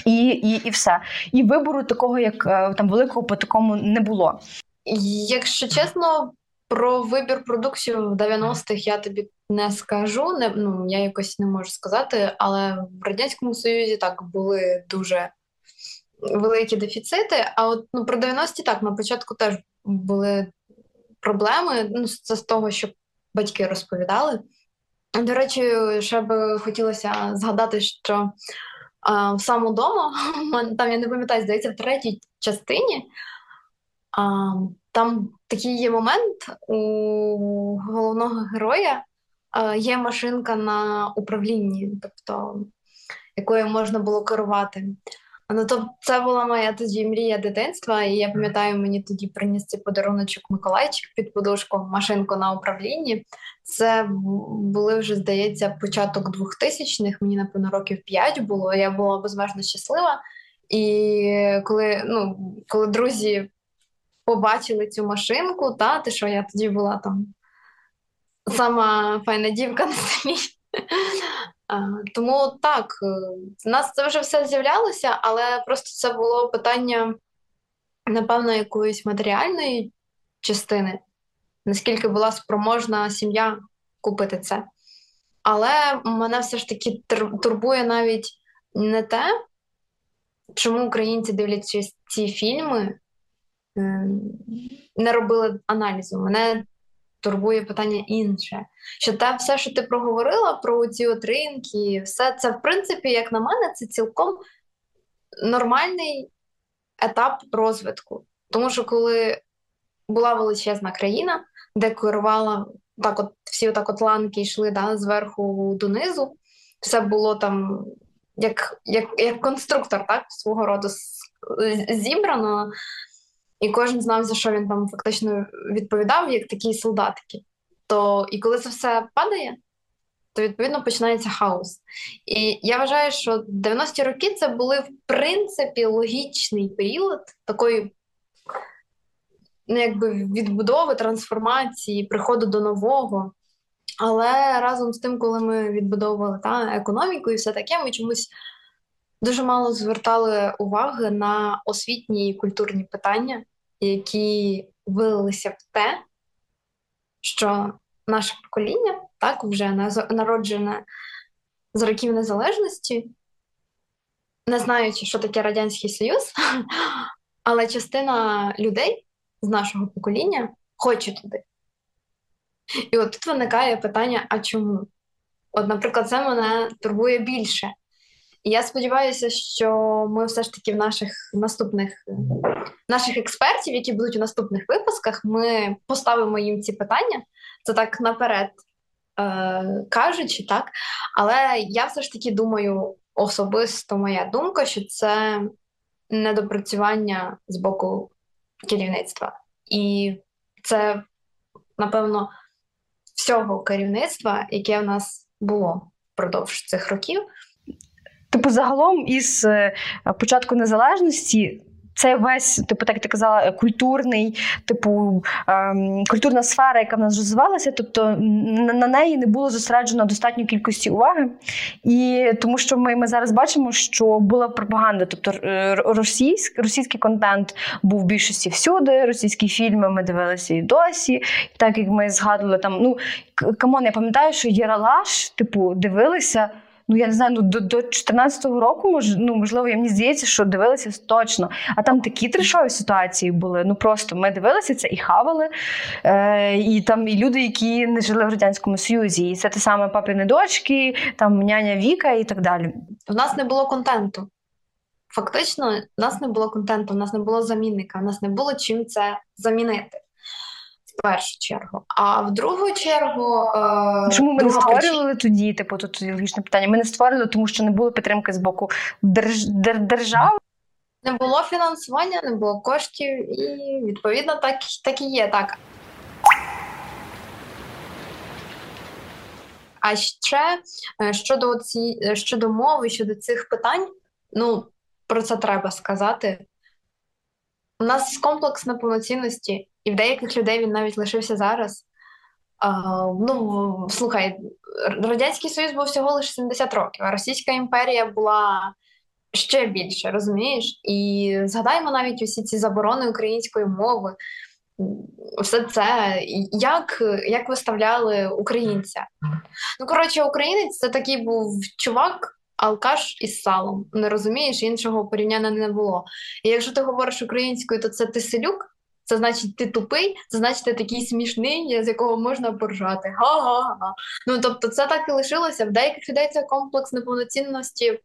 A: І і, і все. І вибору такого, як е, там великого по такому не було.
B: Якщо чесно, про вибір продуктів в 90-х я тобі не скажу. Не, ну, Я якось не можу сказати, але в Радянському Союзі так були дуже великі дефіцити. А от ну, про 90-ті так, на початку теж були проблеми. Ну, Це з того, що батьки розповідали. До речі, ще б хотілося згадати, що а, сам удома, там я не пам'ятаю, здається, в третій частині. А, Там такий є момент у головного героя а, є машинка на управлінні, тобто якою можна було керувати. Ну, то це була моя тоді мрія дитинства, і я пам'ятаю, мені тоді приніс цей подаруночок Миколайчик під подушку, машинку на управлінні. Це були вже, здається, початок 2000-х, мені, напевно, років 5 було. Я була безмежно щаслива. І коли ну, коли друзі побачили цю машинку, та, те, що я тоді була там сама файна дівка на селі, тому так, е, в нас це вже все з'являлося, але просто це було питання, напевно, якоїсь матеріальної частини, наскільки була спроможна сім'я купити це. Але мене все ж таки турбує навіть не те, чому українці дивляться ці фільми, ем, не робили аналізу. Мене турбує питання інше. Що те все, що ти проговорила про ці отринки, все це, в принципі, як на мене, це цілком нормальний етап розвитку. Тому що коли була величезна країна, де керувала так, от всі отак от ланки йшли да, зверху донизу, все було там як як, як конструктор, так, свого роду зібрано і кожен знав, за що він там фактично відповідав, як такі солдатики. То і коли це все падає, то відповідно починається хаос. І я вважаю, що 90-ті роки це були в принципі логічний період такої ну, якби відбудови, трансформації, приходу до нового. Але разом з тим, коли ми відбудовували та, економіку і все таке, ми чомусь дуже мало звертали уваги на освітні і культурні питання які вилилися в те, що наше покоління, так, вже народжене з років незалежності, не знаючи, що таке Радянський Союз, але частина людей з нашого покоління хоче туди. І от тут виникає питання: а чому? От, наприклад, це мене турбує більше. І я сподіваюся, що ми все ж таки в наших наступних наших експертів, які будуть у наступних випусках, ми поставимо їм ці питання. Це так наперед е, кажучи, так. Але я все ж таки думаю, особисто моя думка, що це недопрацювання з боку керівництва. І це, напевно, всього керівництва, яке в нас було впродовж цих років.
A: Типу, загалом, із е, початку незалежності це весь, типу, так ти казала, культурний, типу, ем, культурна сфера, яка в нас розвивалася, тобто на, на неї не було зосереджено достатньої кількості уваги. І тому що ми ми зараз бачимо, що була пропаганда, тобто російськ, російський контент був в більшості всюди, російські фільми ми дивилися і досі. Так як ми згадували там, ну come on, я пам'ятаю, що Єралаш, типу, дивилися ну я не знаю, ну до до 14-го року, мож, ну, можливо, я мені здається, що дивилися точно. А там такі трешові ситуації були. Ну просто ми дивилися це і хавали. Е, І там і люди, які не жили в радянському Союзі, і це те саме папини дочки, там няня Віка і так далі.
B: У нас не було контенту. Фактично, у нас не було контенту, у нас не було замінника, у нас не було чим це замінити в першу чергу. А в другу чергу
A: е, чому ми не створювали тоді? Типу, тут логічне питання. Ми не створили, тому що не було підтримки з боку держ... держави.
B: Не було фінансування, не було коштів, і відповідно так так і є так. А ще е, щодо ці е, щодо мови, щодо цих питань, ну про це треба сказати. У нас комплекс неповноцінності і в деяких людей він навіть лишився зараз. А, Ну, слухай, Радянський Союз був всього лише 70 років, а Російська імперія була ще більше, розумієш? І згадаємо навіть усі ці заборони української мови, все це, як як виставляли українця. Ну, коротше, українець це такий був чувак. Алкаш із салом, не розумієш, іншого порівняння не було. І якщо ти говориш українською, то це ти селюк, це значить, ти тупий, це значить, ти такий смішний, з якого можна поржати. Га-га-га. Ну тобто, це так і лишилося. В деяких людей це комплекс неповноцінності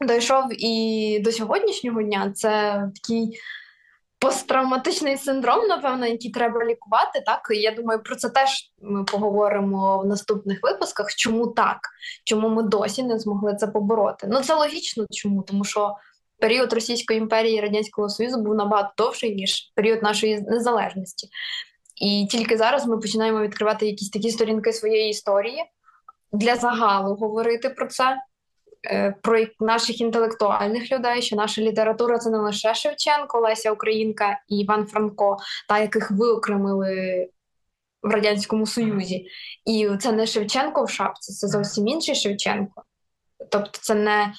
B: дійшов і до сьогоднішнього дня. Це такий посттравматичний синдром, напевно, який треба лікувати. Так і я думаю, про це теж ми поговоримо в наступних випусках. Чому так? Чому ми досі не змогли це побороти? Ну це логічно, чому тому що період Російської імперії і Радянського Союзу був набагато довший, ніж період нашої незалежності. І тільки зараз ми починаємо відкривати якісь такі сторінки своєї історії для загалу говорити про це, е, про наших інтелектуальних людей, що наша література це не лише Шевченко, Леся Українка і Іван Франко, та яких виокремили в Радянському Союзі. І це не Шевченко в шапці, це зовсім інший Шевченко. Тобто, це не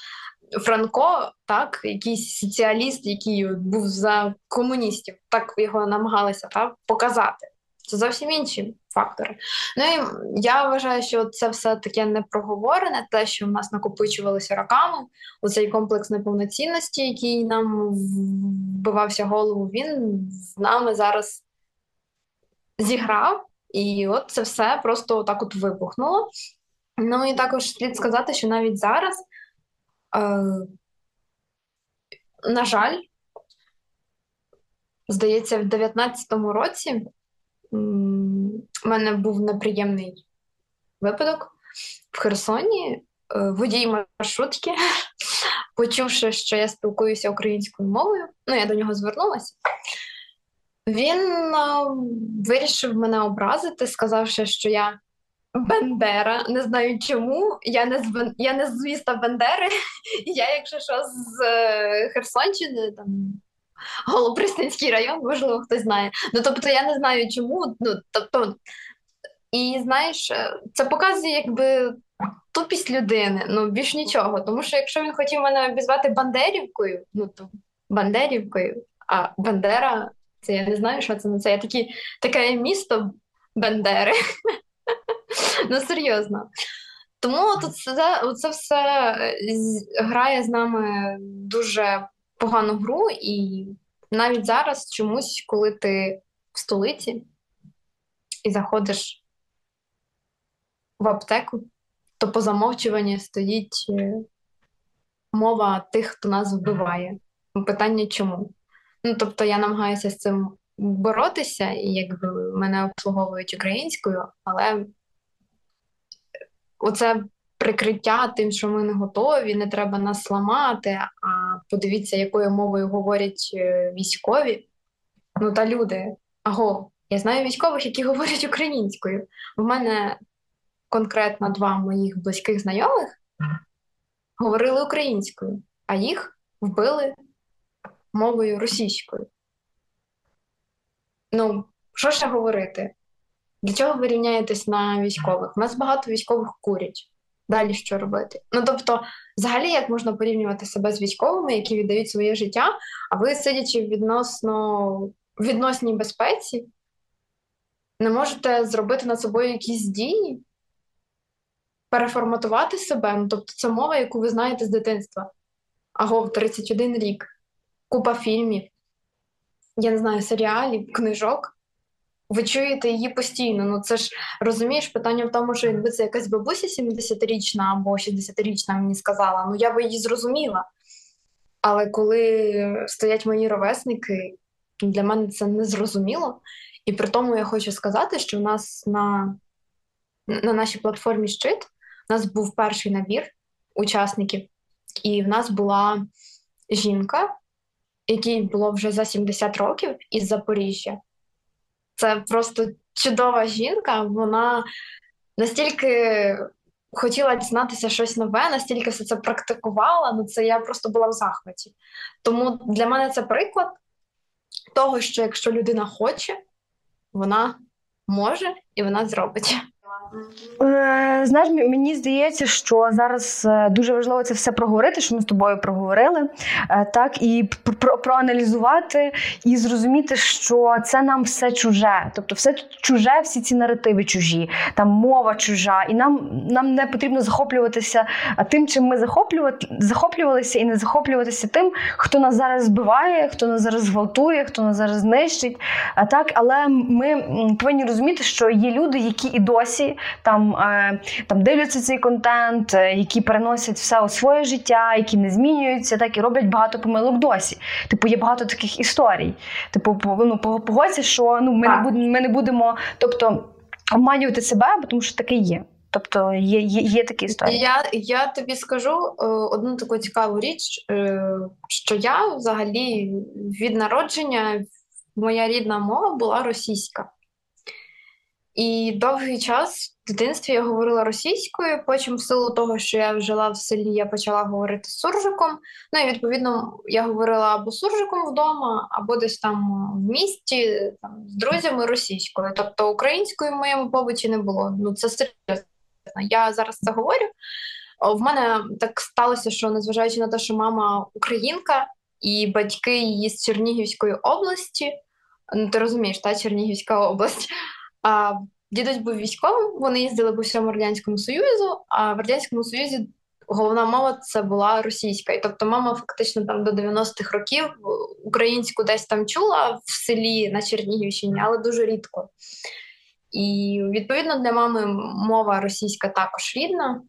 B: Франко, так, якийсь соціаліст, який був за комуністів, так його намагалися так, показати. Це зовсім інші фактори. Ну і я вважаю, що це все таке непроговорене, те, що в нас накопичувалося роками, оцей комплекс неповноцінності, який нам вбивався голову, він з нами зараз зіграв, і от це все просто так от вибухнуло. Ну і також слід сказати, що навіть зараз. Е, на жаль, здається, в 19-му році у мене був неприємний випадок в Херсоні. Е, водій маршрутки, почувши, що я спілкуюся українською мовою, ну я до нього звернулася. Він е, вирішив мене образити, сказавши, що я Бендера. Не знаю чому. Я не з я не з міста Бендери. Я, якщо що, з е, Херсонщини, там Голопристанський район, можливо, хтось знає. Ну тобто я не знаю чому. Ну тобто, і знаєш, е, це показує якби тупість людини, ну більш нічого. Тому що якщо він хотів мене обізвати Бандерівкою, ну то Бандерівкою, а Бандера, це я не знаю, що це. на Це я такі таке місто Бендери. Ну серйозно. Тому тут це, це все е, грає з нами дуже погану гру, і навіть зараз чомусь, коли ти в столиці і заходиш в аптеку, то по замовчуванні стоїть е, мова тих, хто нас вбиває. Питання чому? Ну, тобто я намагаюся з цим боротися, і якби мене обслуговують українською, але оце прикриття тим, що ми не готові, не треба нас ламати, а подивіться, якою мовою говорять е, військові. Ну та люди, аго, я знаю військових, які говорять українською. У мене конкретно два моїх близьких знайомих говорили українською, а їх вбили мовою російською. Ну, що ще говорити? Для чого ви рівняєтесь на військових? У нас багато військових курять. Далі що робити? Ну тобто, взагалі, як можна порівнювати себе з військовими, які віддають своє життя, а ви, сидячи відносно відносній безпеці, не можете зробити над собою якісь дії, переформатувати себе. Ну, тобто, це мова, яку ви знаєте з дитинства. Аго, 31 рік, купа фільмів, я не знаю, серіалів, книжок. Ви чуєте її постійно. Ну це ж розумієш, питання в тому, що якби це якась бабуся 70-річна або 60-річна мені сказала, ну я би її зрозуміла. Але коли стоять мої ровесники, для мене це не зрозуміло. І при тому я хочу сказати, що в нас на на нашій платформі Щит у нас був перший набір учасників, і в нас була жінка, якій було вже за 70 років із Запоріжжя. Це просто чудова жінка. Вона настільки хотіла дізнатися щось нове, настільки все це практикувала. Ну це я просто була в захваті. Тому для мене це приклад того, що якщо людина хоче, вона може і вона зробить.
A: Е, знаєш, мені здається, що зараз е, дуже важливо це все проговорити, що ми з тобою проговорили, е, так і про проаналізувати і зрозуміти, що це нам все чуже, тобто все чуже, всі ці наративи чужі, там мова чужа, і нам нам не потрібно захоплюватися тим, чим ми захоплювалися, і не захоплюватися тим, хто нас зараз збиває, хто нас зараз зґвалтує, хто нас зараз знищить. Так, але ми повинні розуміти, що є люди, які і досі там е, там дивляться цей контент, е, які переносять все у своє життя, які не змінюються, так і роблять багато помилок досі. Типу, є багато таких історій. Типу, ну, погодься, що ну ми не будемо, ми не будемо, тобто обманювати себе, тому що таке є. Тобто є є, є такі історії.
B: Я я тобі скажу е, одну таку цікаву річ, е, що я взагалі від народження моя рідна мова була російська. І довгий час в дитинстві я говорила російською. Потім, в силу того, що я жила в селі, я почала говорити суржиком. Ну і відповідно я говорила або суржиком вдома, або десь там в місті там, з друзями російською. Тобто української в моєму побуті не було. Ну це серйозно. Я зараз це говорю. В мене так сталося, що незважаючи на те, що мама українка і батьки її з Чернігівської області, ну ти розумієш, та Чернігівська область. А Дідусь був військовим, вони їздили по всьому Радянському Союзу, а в Радянському Союзі головна мова це була російська. І тобто мама фактично там до 90-х років українську десь там чула в селі на Чернігівщині, але дуже рідко. І відповідно для мами мова російська також рідна.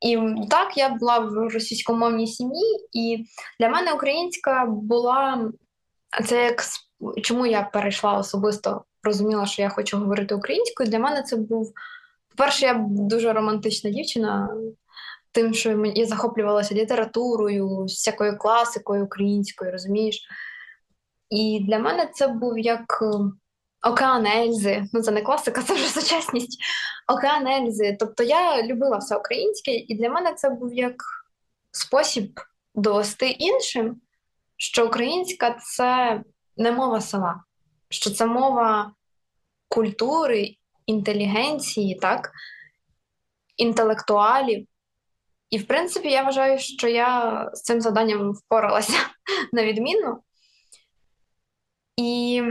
B: І так, я була в російськомовній сім'ї, і для мене українська була це як чому я перейшла особисто, розуміла, що я хочу говорити українською. Для мене це був, по-перше, я дуже романтична дівчина, тим, що я захоплювалася літературою, всякою класикою українською, розумієш? І для мене це був як е, океан Ельзи. Ну, це не класика, це вже сучасність. Океан Ельзи. Тобто я любила все українське, і для мене це був як спосіб довести іншим, що українська це не мова села, що це мова культури, інтелігенції, так, інтелектуалів. І, в принципі, я вважаю, що я з цим завданням впоралася на відмінно. І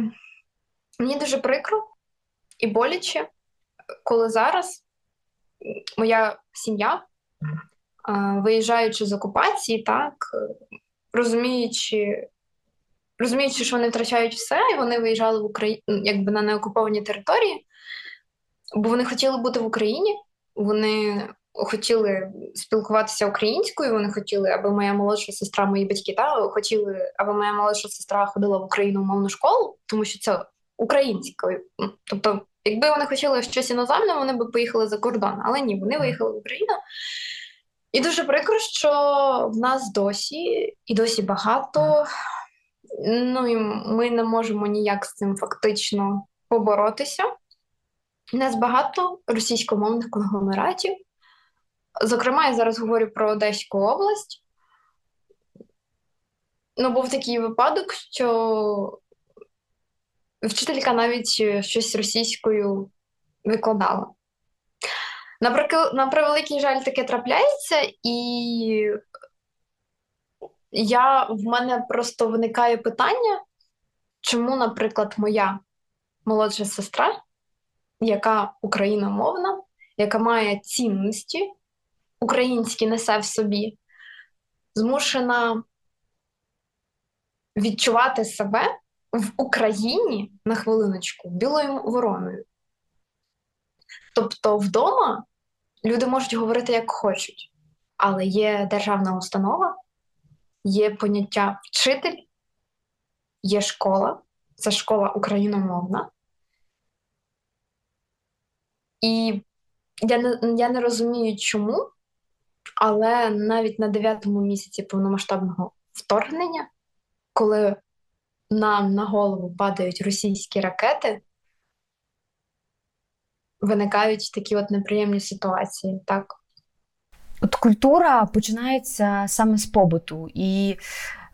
B: мені дуже прикро і боляче, коли зараз моя сім'я, виїжджаючи з окупації, так, розуміючи розуміючи, що вони втрачають все, і вони виїжджали в Україну якби на неокуповані території, бо вони хотіли бути в Україні, вони хотіли спілкуватися українською. Вони хотіли, аби моя молодша сестра, мої батьки та хотіли, аби моя молодша сестра ходила в україномовну школу, тому що це українською. Тобто, якби вони хотіли щось іноземне, вони б поїхали за кордон. Але ні, вони виїхали в Україну. І дуже прикро, що в нас досі і досі багато. Ну і ми не можемо ніяк з цим фактично поборотися. Нас багато російськомовних конгломератів. Зокрема, я зараз говорю про Одеську область. Ну, був такий випадок, що вчителька навіть щось російською викладала. На превеликий жаль, таке трапляється, і я, в мене просто виникає питання, чому, наприклад, моя молодша сестра, яка україномовна, яка має цінності, українські несе в собі, змушена відчувати себе в Україні на хвилиночку білою вороною. Тобто вдома люди можуть говорити як хочуть, але є державна установа, є поняття вчитель, є школа, це школа україномовна. І я не, я не розумію, чому, але навіть на дев'ятому місяці повномасштабного вторгнення, коли нам на голову падають російські ракети, виникають такі от неприємні ситуації. так.
A: От культура починається саме з побуту. І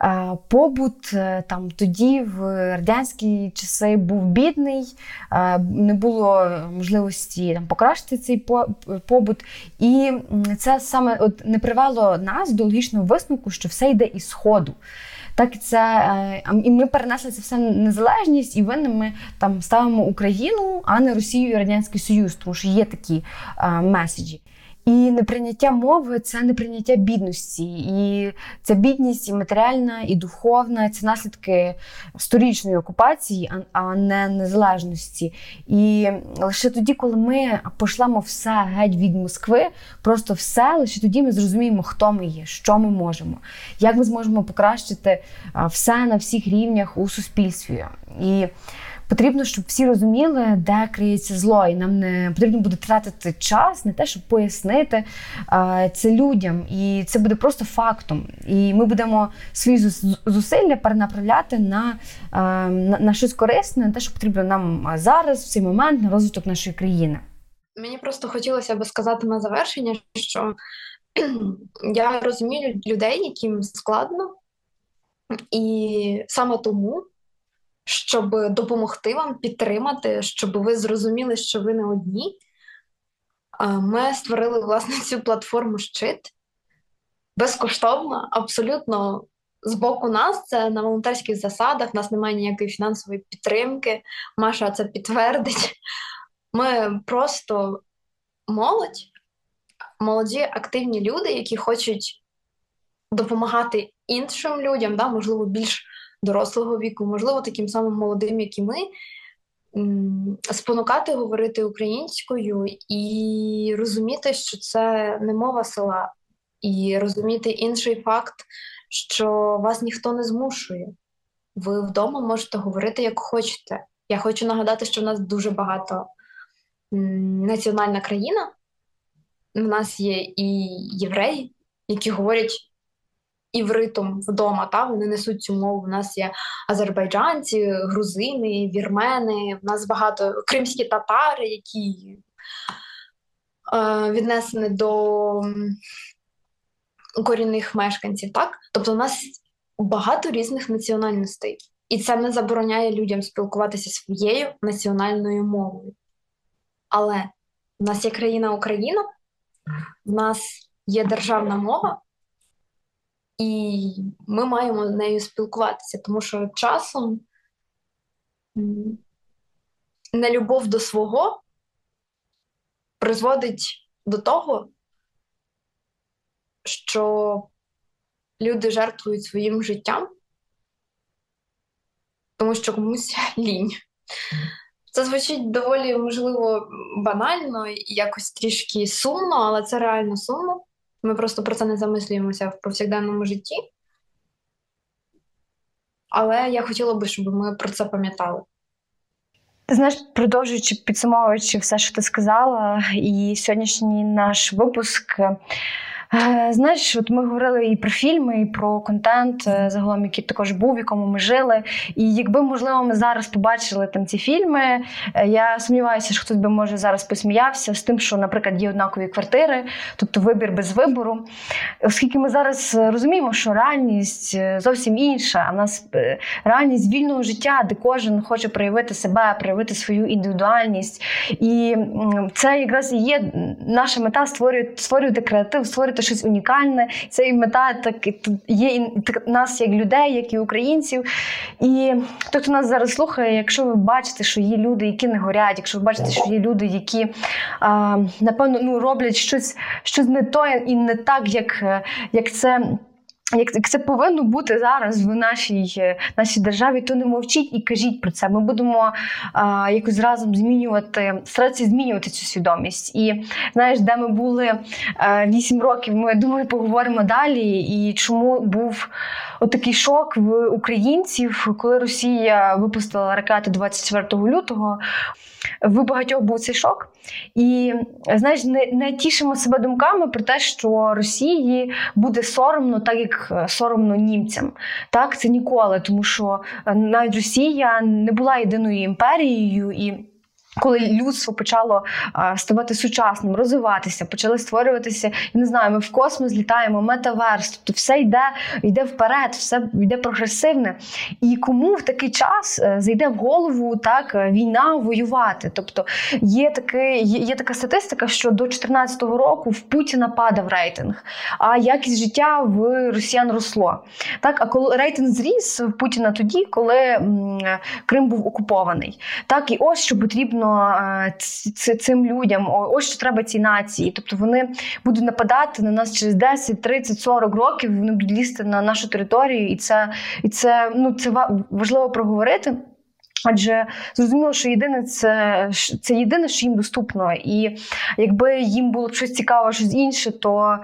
A: е, побут е, там тоді, в радянські часи, був бідний, е, не було можливості там покращити цей побут. І це саме от не привело нас до логічного висновку, що все йде із сходу. Так це е, і ми перенесли це все незалежність, і винним ми там ставимо Україну, а не Росію і Радянський Союз, тому що є такі е, меседжі. І неприйняття мови це неприйняття бідності. І ця бідність і матеріальна, і духовна це наслідки сторічної окупації, а не незалежності. І лише тоді, коли ми пошлемо все геть від Москви, просто все, лише тоді ми зрозуміємо, хто ми є, що ми можемо, як ми зможемо покращити все на всіх рівнях у суспільстві. І Потрібно, щоб всі розуміли, де криється зло, і нам не потрібно буде тратити час на те, щоб пояснити це людям. І це буде просто фактом. І ми будемо свої зусилля перенаправляти на, на, щось корисне, на те, що потрібно нам зараз, в цей момент, на розвиток нашої країни.
B: Мені просто хотілося би сказати на завершення, що я розумію людей, яким складно, і саме тому щоб допомогти вам підтримати, щоб ви зрозуміли, що ви не одні. Ми створили власне цю платформу щит безкоштовно, абсолютно з боку нас. Це на волонтерських засадах. У нас немає ніякої фінансової підтримки. Маша це підтвердить. Ми просто молодь, молоді, активні люди, які хочуть допомагати іншим людям, да, можливо, більш дорослого віку, можливо, таким самим молодим, як і ми, спонукати говорити українською і розуміти, що це не мова села, і розуміти інший факт, що вас ніхто не змушує. Ви вдома можете говорити як хочете. Я хочу нагадати, що в нас дуже багато національна країна. У нас є і євреї, які говорять івритом вдома. Та Вони несуть цю мову. У нас є азербайджанці, грузини, вірмени, в нас багато кримські татари, які е, віднесені до корінних мешканців. так? Тобто, у нас багато різних національностей. І це не забороняє людям спілкуватися своєю національною мовою. Але в нас є країна Україна, в нас є державна мова, і ми маємо з нею спілкуватися, тому що часом нелюбов до свого призводить до того, що люди жертвують своїм життям, тому що комусь лінь. Це звучить доволі, можливо, банально, і якось трішки сумно, але це реально сумно. Ми просто про це не замислюємося в повсякденному житті. Але я хотіла би, щоб ми про це пам'ятали.
A: Знаєш, продовжуючи підсумовуючи все, що ти сказала, і сьогоднішній наш випуск. Е, Знаєш, от ми говорили і про фільми, і про контент, е, загалом, який також був, в якому ми жили. І якби, можливо, ми зараз побачили там ці фільми, е, я сумніваюся, що хтось би може зараз посміявся з тим, що, наприклад, є однакові квартири, тобто вибір без вибору. Оскільки ми зараз розуміємо, що реальність зовсім інша, а в нас реальність вільного життя, де кожен хоче проявити себе, проявити свою індивідуальність. І це якраз і є наша мета створювати, створювати креатив, створювати щось унікальне. Це і мета так є і нас як людей, як і українців. І хто хто нас зараз слухає, якщо ви бачите, що є люди, які не горять, якщо ви бачите, що є люди, які а, напевно ну, роблять щось, щось не то і не так, як, як це. Як, це повинно бути зараз в нашій, е, нашій державі, то не мовчіть і кажіть про це. Ми будемо а, якось разом змінювати, старатися змінювати цю свідомість. І знаєш, де ми були е, 8 років, ми думаю, поговоримо далі. І чому був отакий шок в українців, коли Росія випустила ракети 24 лютого. В багатьох був цей шок. І знаєш, не, не тішимо себе думками про те, що Росії буде соромно, так як е, соромно німцям. Так, це ніколи, тому що е, навіть Росія не була єдиною імперією і. Коли людство почало ставати сучасним, розвиватися, почали створюватися, я не знаю, ми в космос літаємо, метаверс, тобто все йде, йде вперед, все йде прогресивне. І кому в такий час е, зайде в голову так е, війна воювати? Тобто є такий, є, така статистика, що до 2014 року в Путіна падав рейтинг, а якість життя в росіян росло. Так, а коли рейтинг зріс в Путіна тоді, коли Крим був окупований. Так, і ось що потрібно е, ц- ц- цим людям, ось що треба цій нації. Тобто вони будуть нападати на нас через 10, 30, 40 років. Вони будуть лізти на нашу територію, і це, і це, ну, це ва- важливо проговорити. Адже зрозуміло, що єдине це, це єдине, що їм доступно. І якби їм було б щось цікаве, щось інше, то,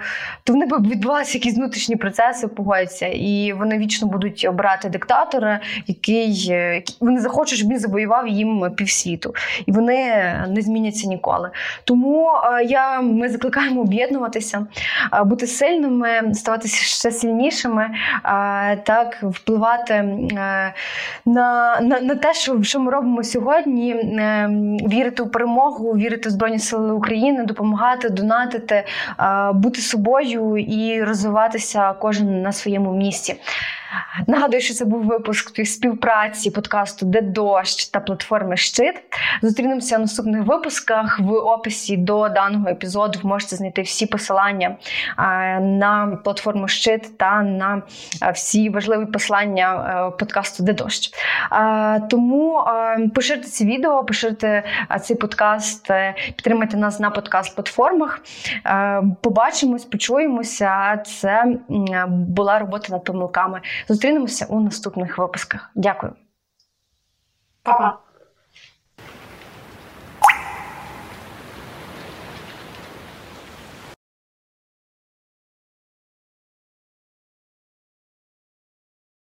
A: то вони б відбувалися якісь внутрішні процеси, погодяться, і вони вічно будуть обирати диктатора, який, вони захочуть, щоб він завоював їм півсвіту. І вони не зміняться ніколи. Тому е, я, ми закликаємо об'єднуватися, е, бути сильними, ставатися ще сильнішими, е, так впливати на, на, на те, що, що ми робимо сьогодні, е, вірити у перемогу, вірити в Збройні Сили України, допомагати, донатити, е, бути собою і розвиватися кожен на своєму місці. Нагадую, що це був випуск співпраці подкасту Де дощ та платформи Щит. Зустрінемося в наступних випусках. В описі до даного епізоду ви можете знайти всі посилання на платформу Щит та на всі важливі посилання е, подкасту Де дощ. Тому поширте ці відео, поширте цей подкаст, е, підтримайте нас на подкаст-платформах. Е, Побачимось, почуємося. Це була робота над помилками. Зустрінемося у наступних випусках. Дякую.
B: Па-па!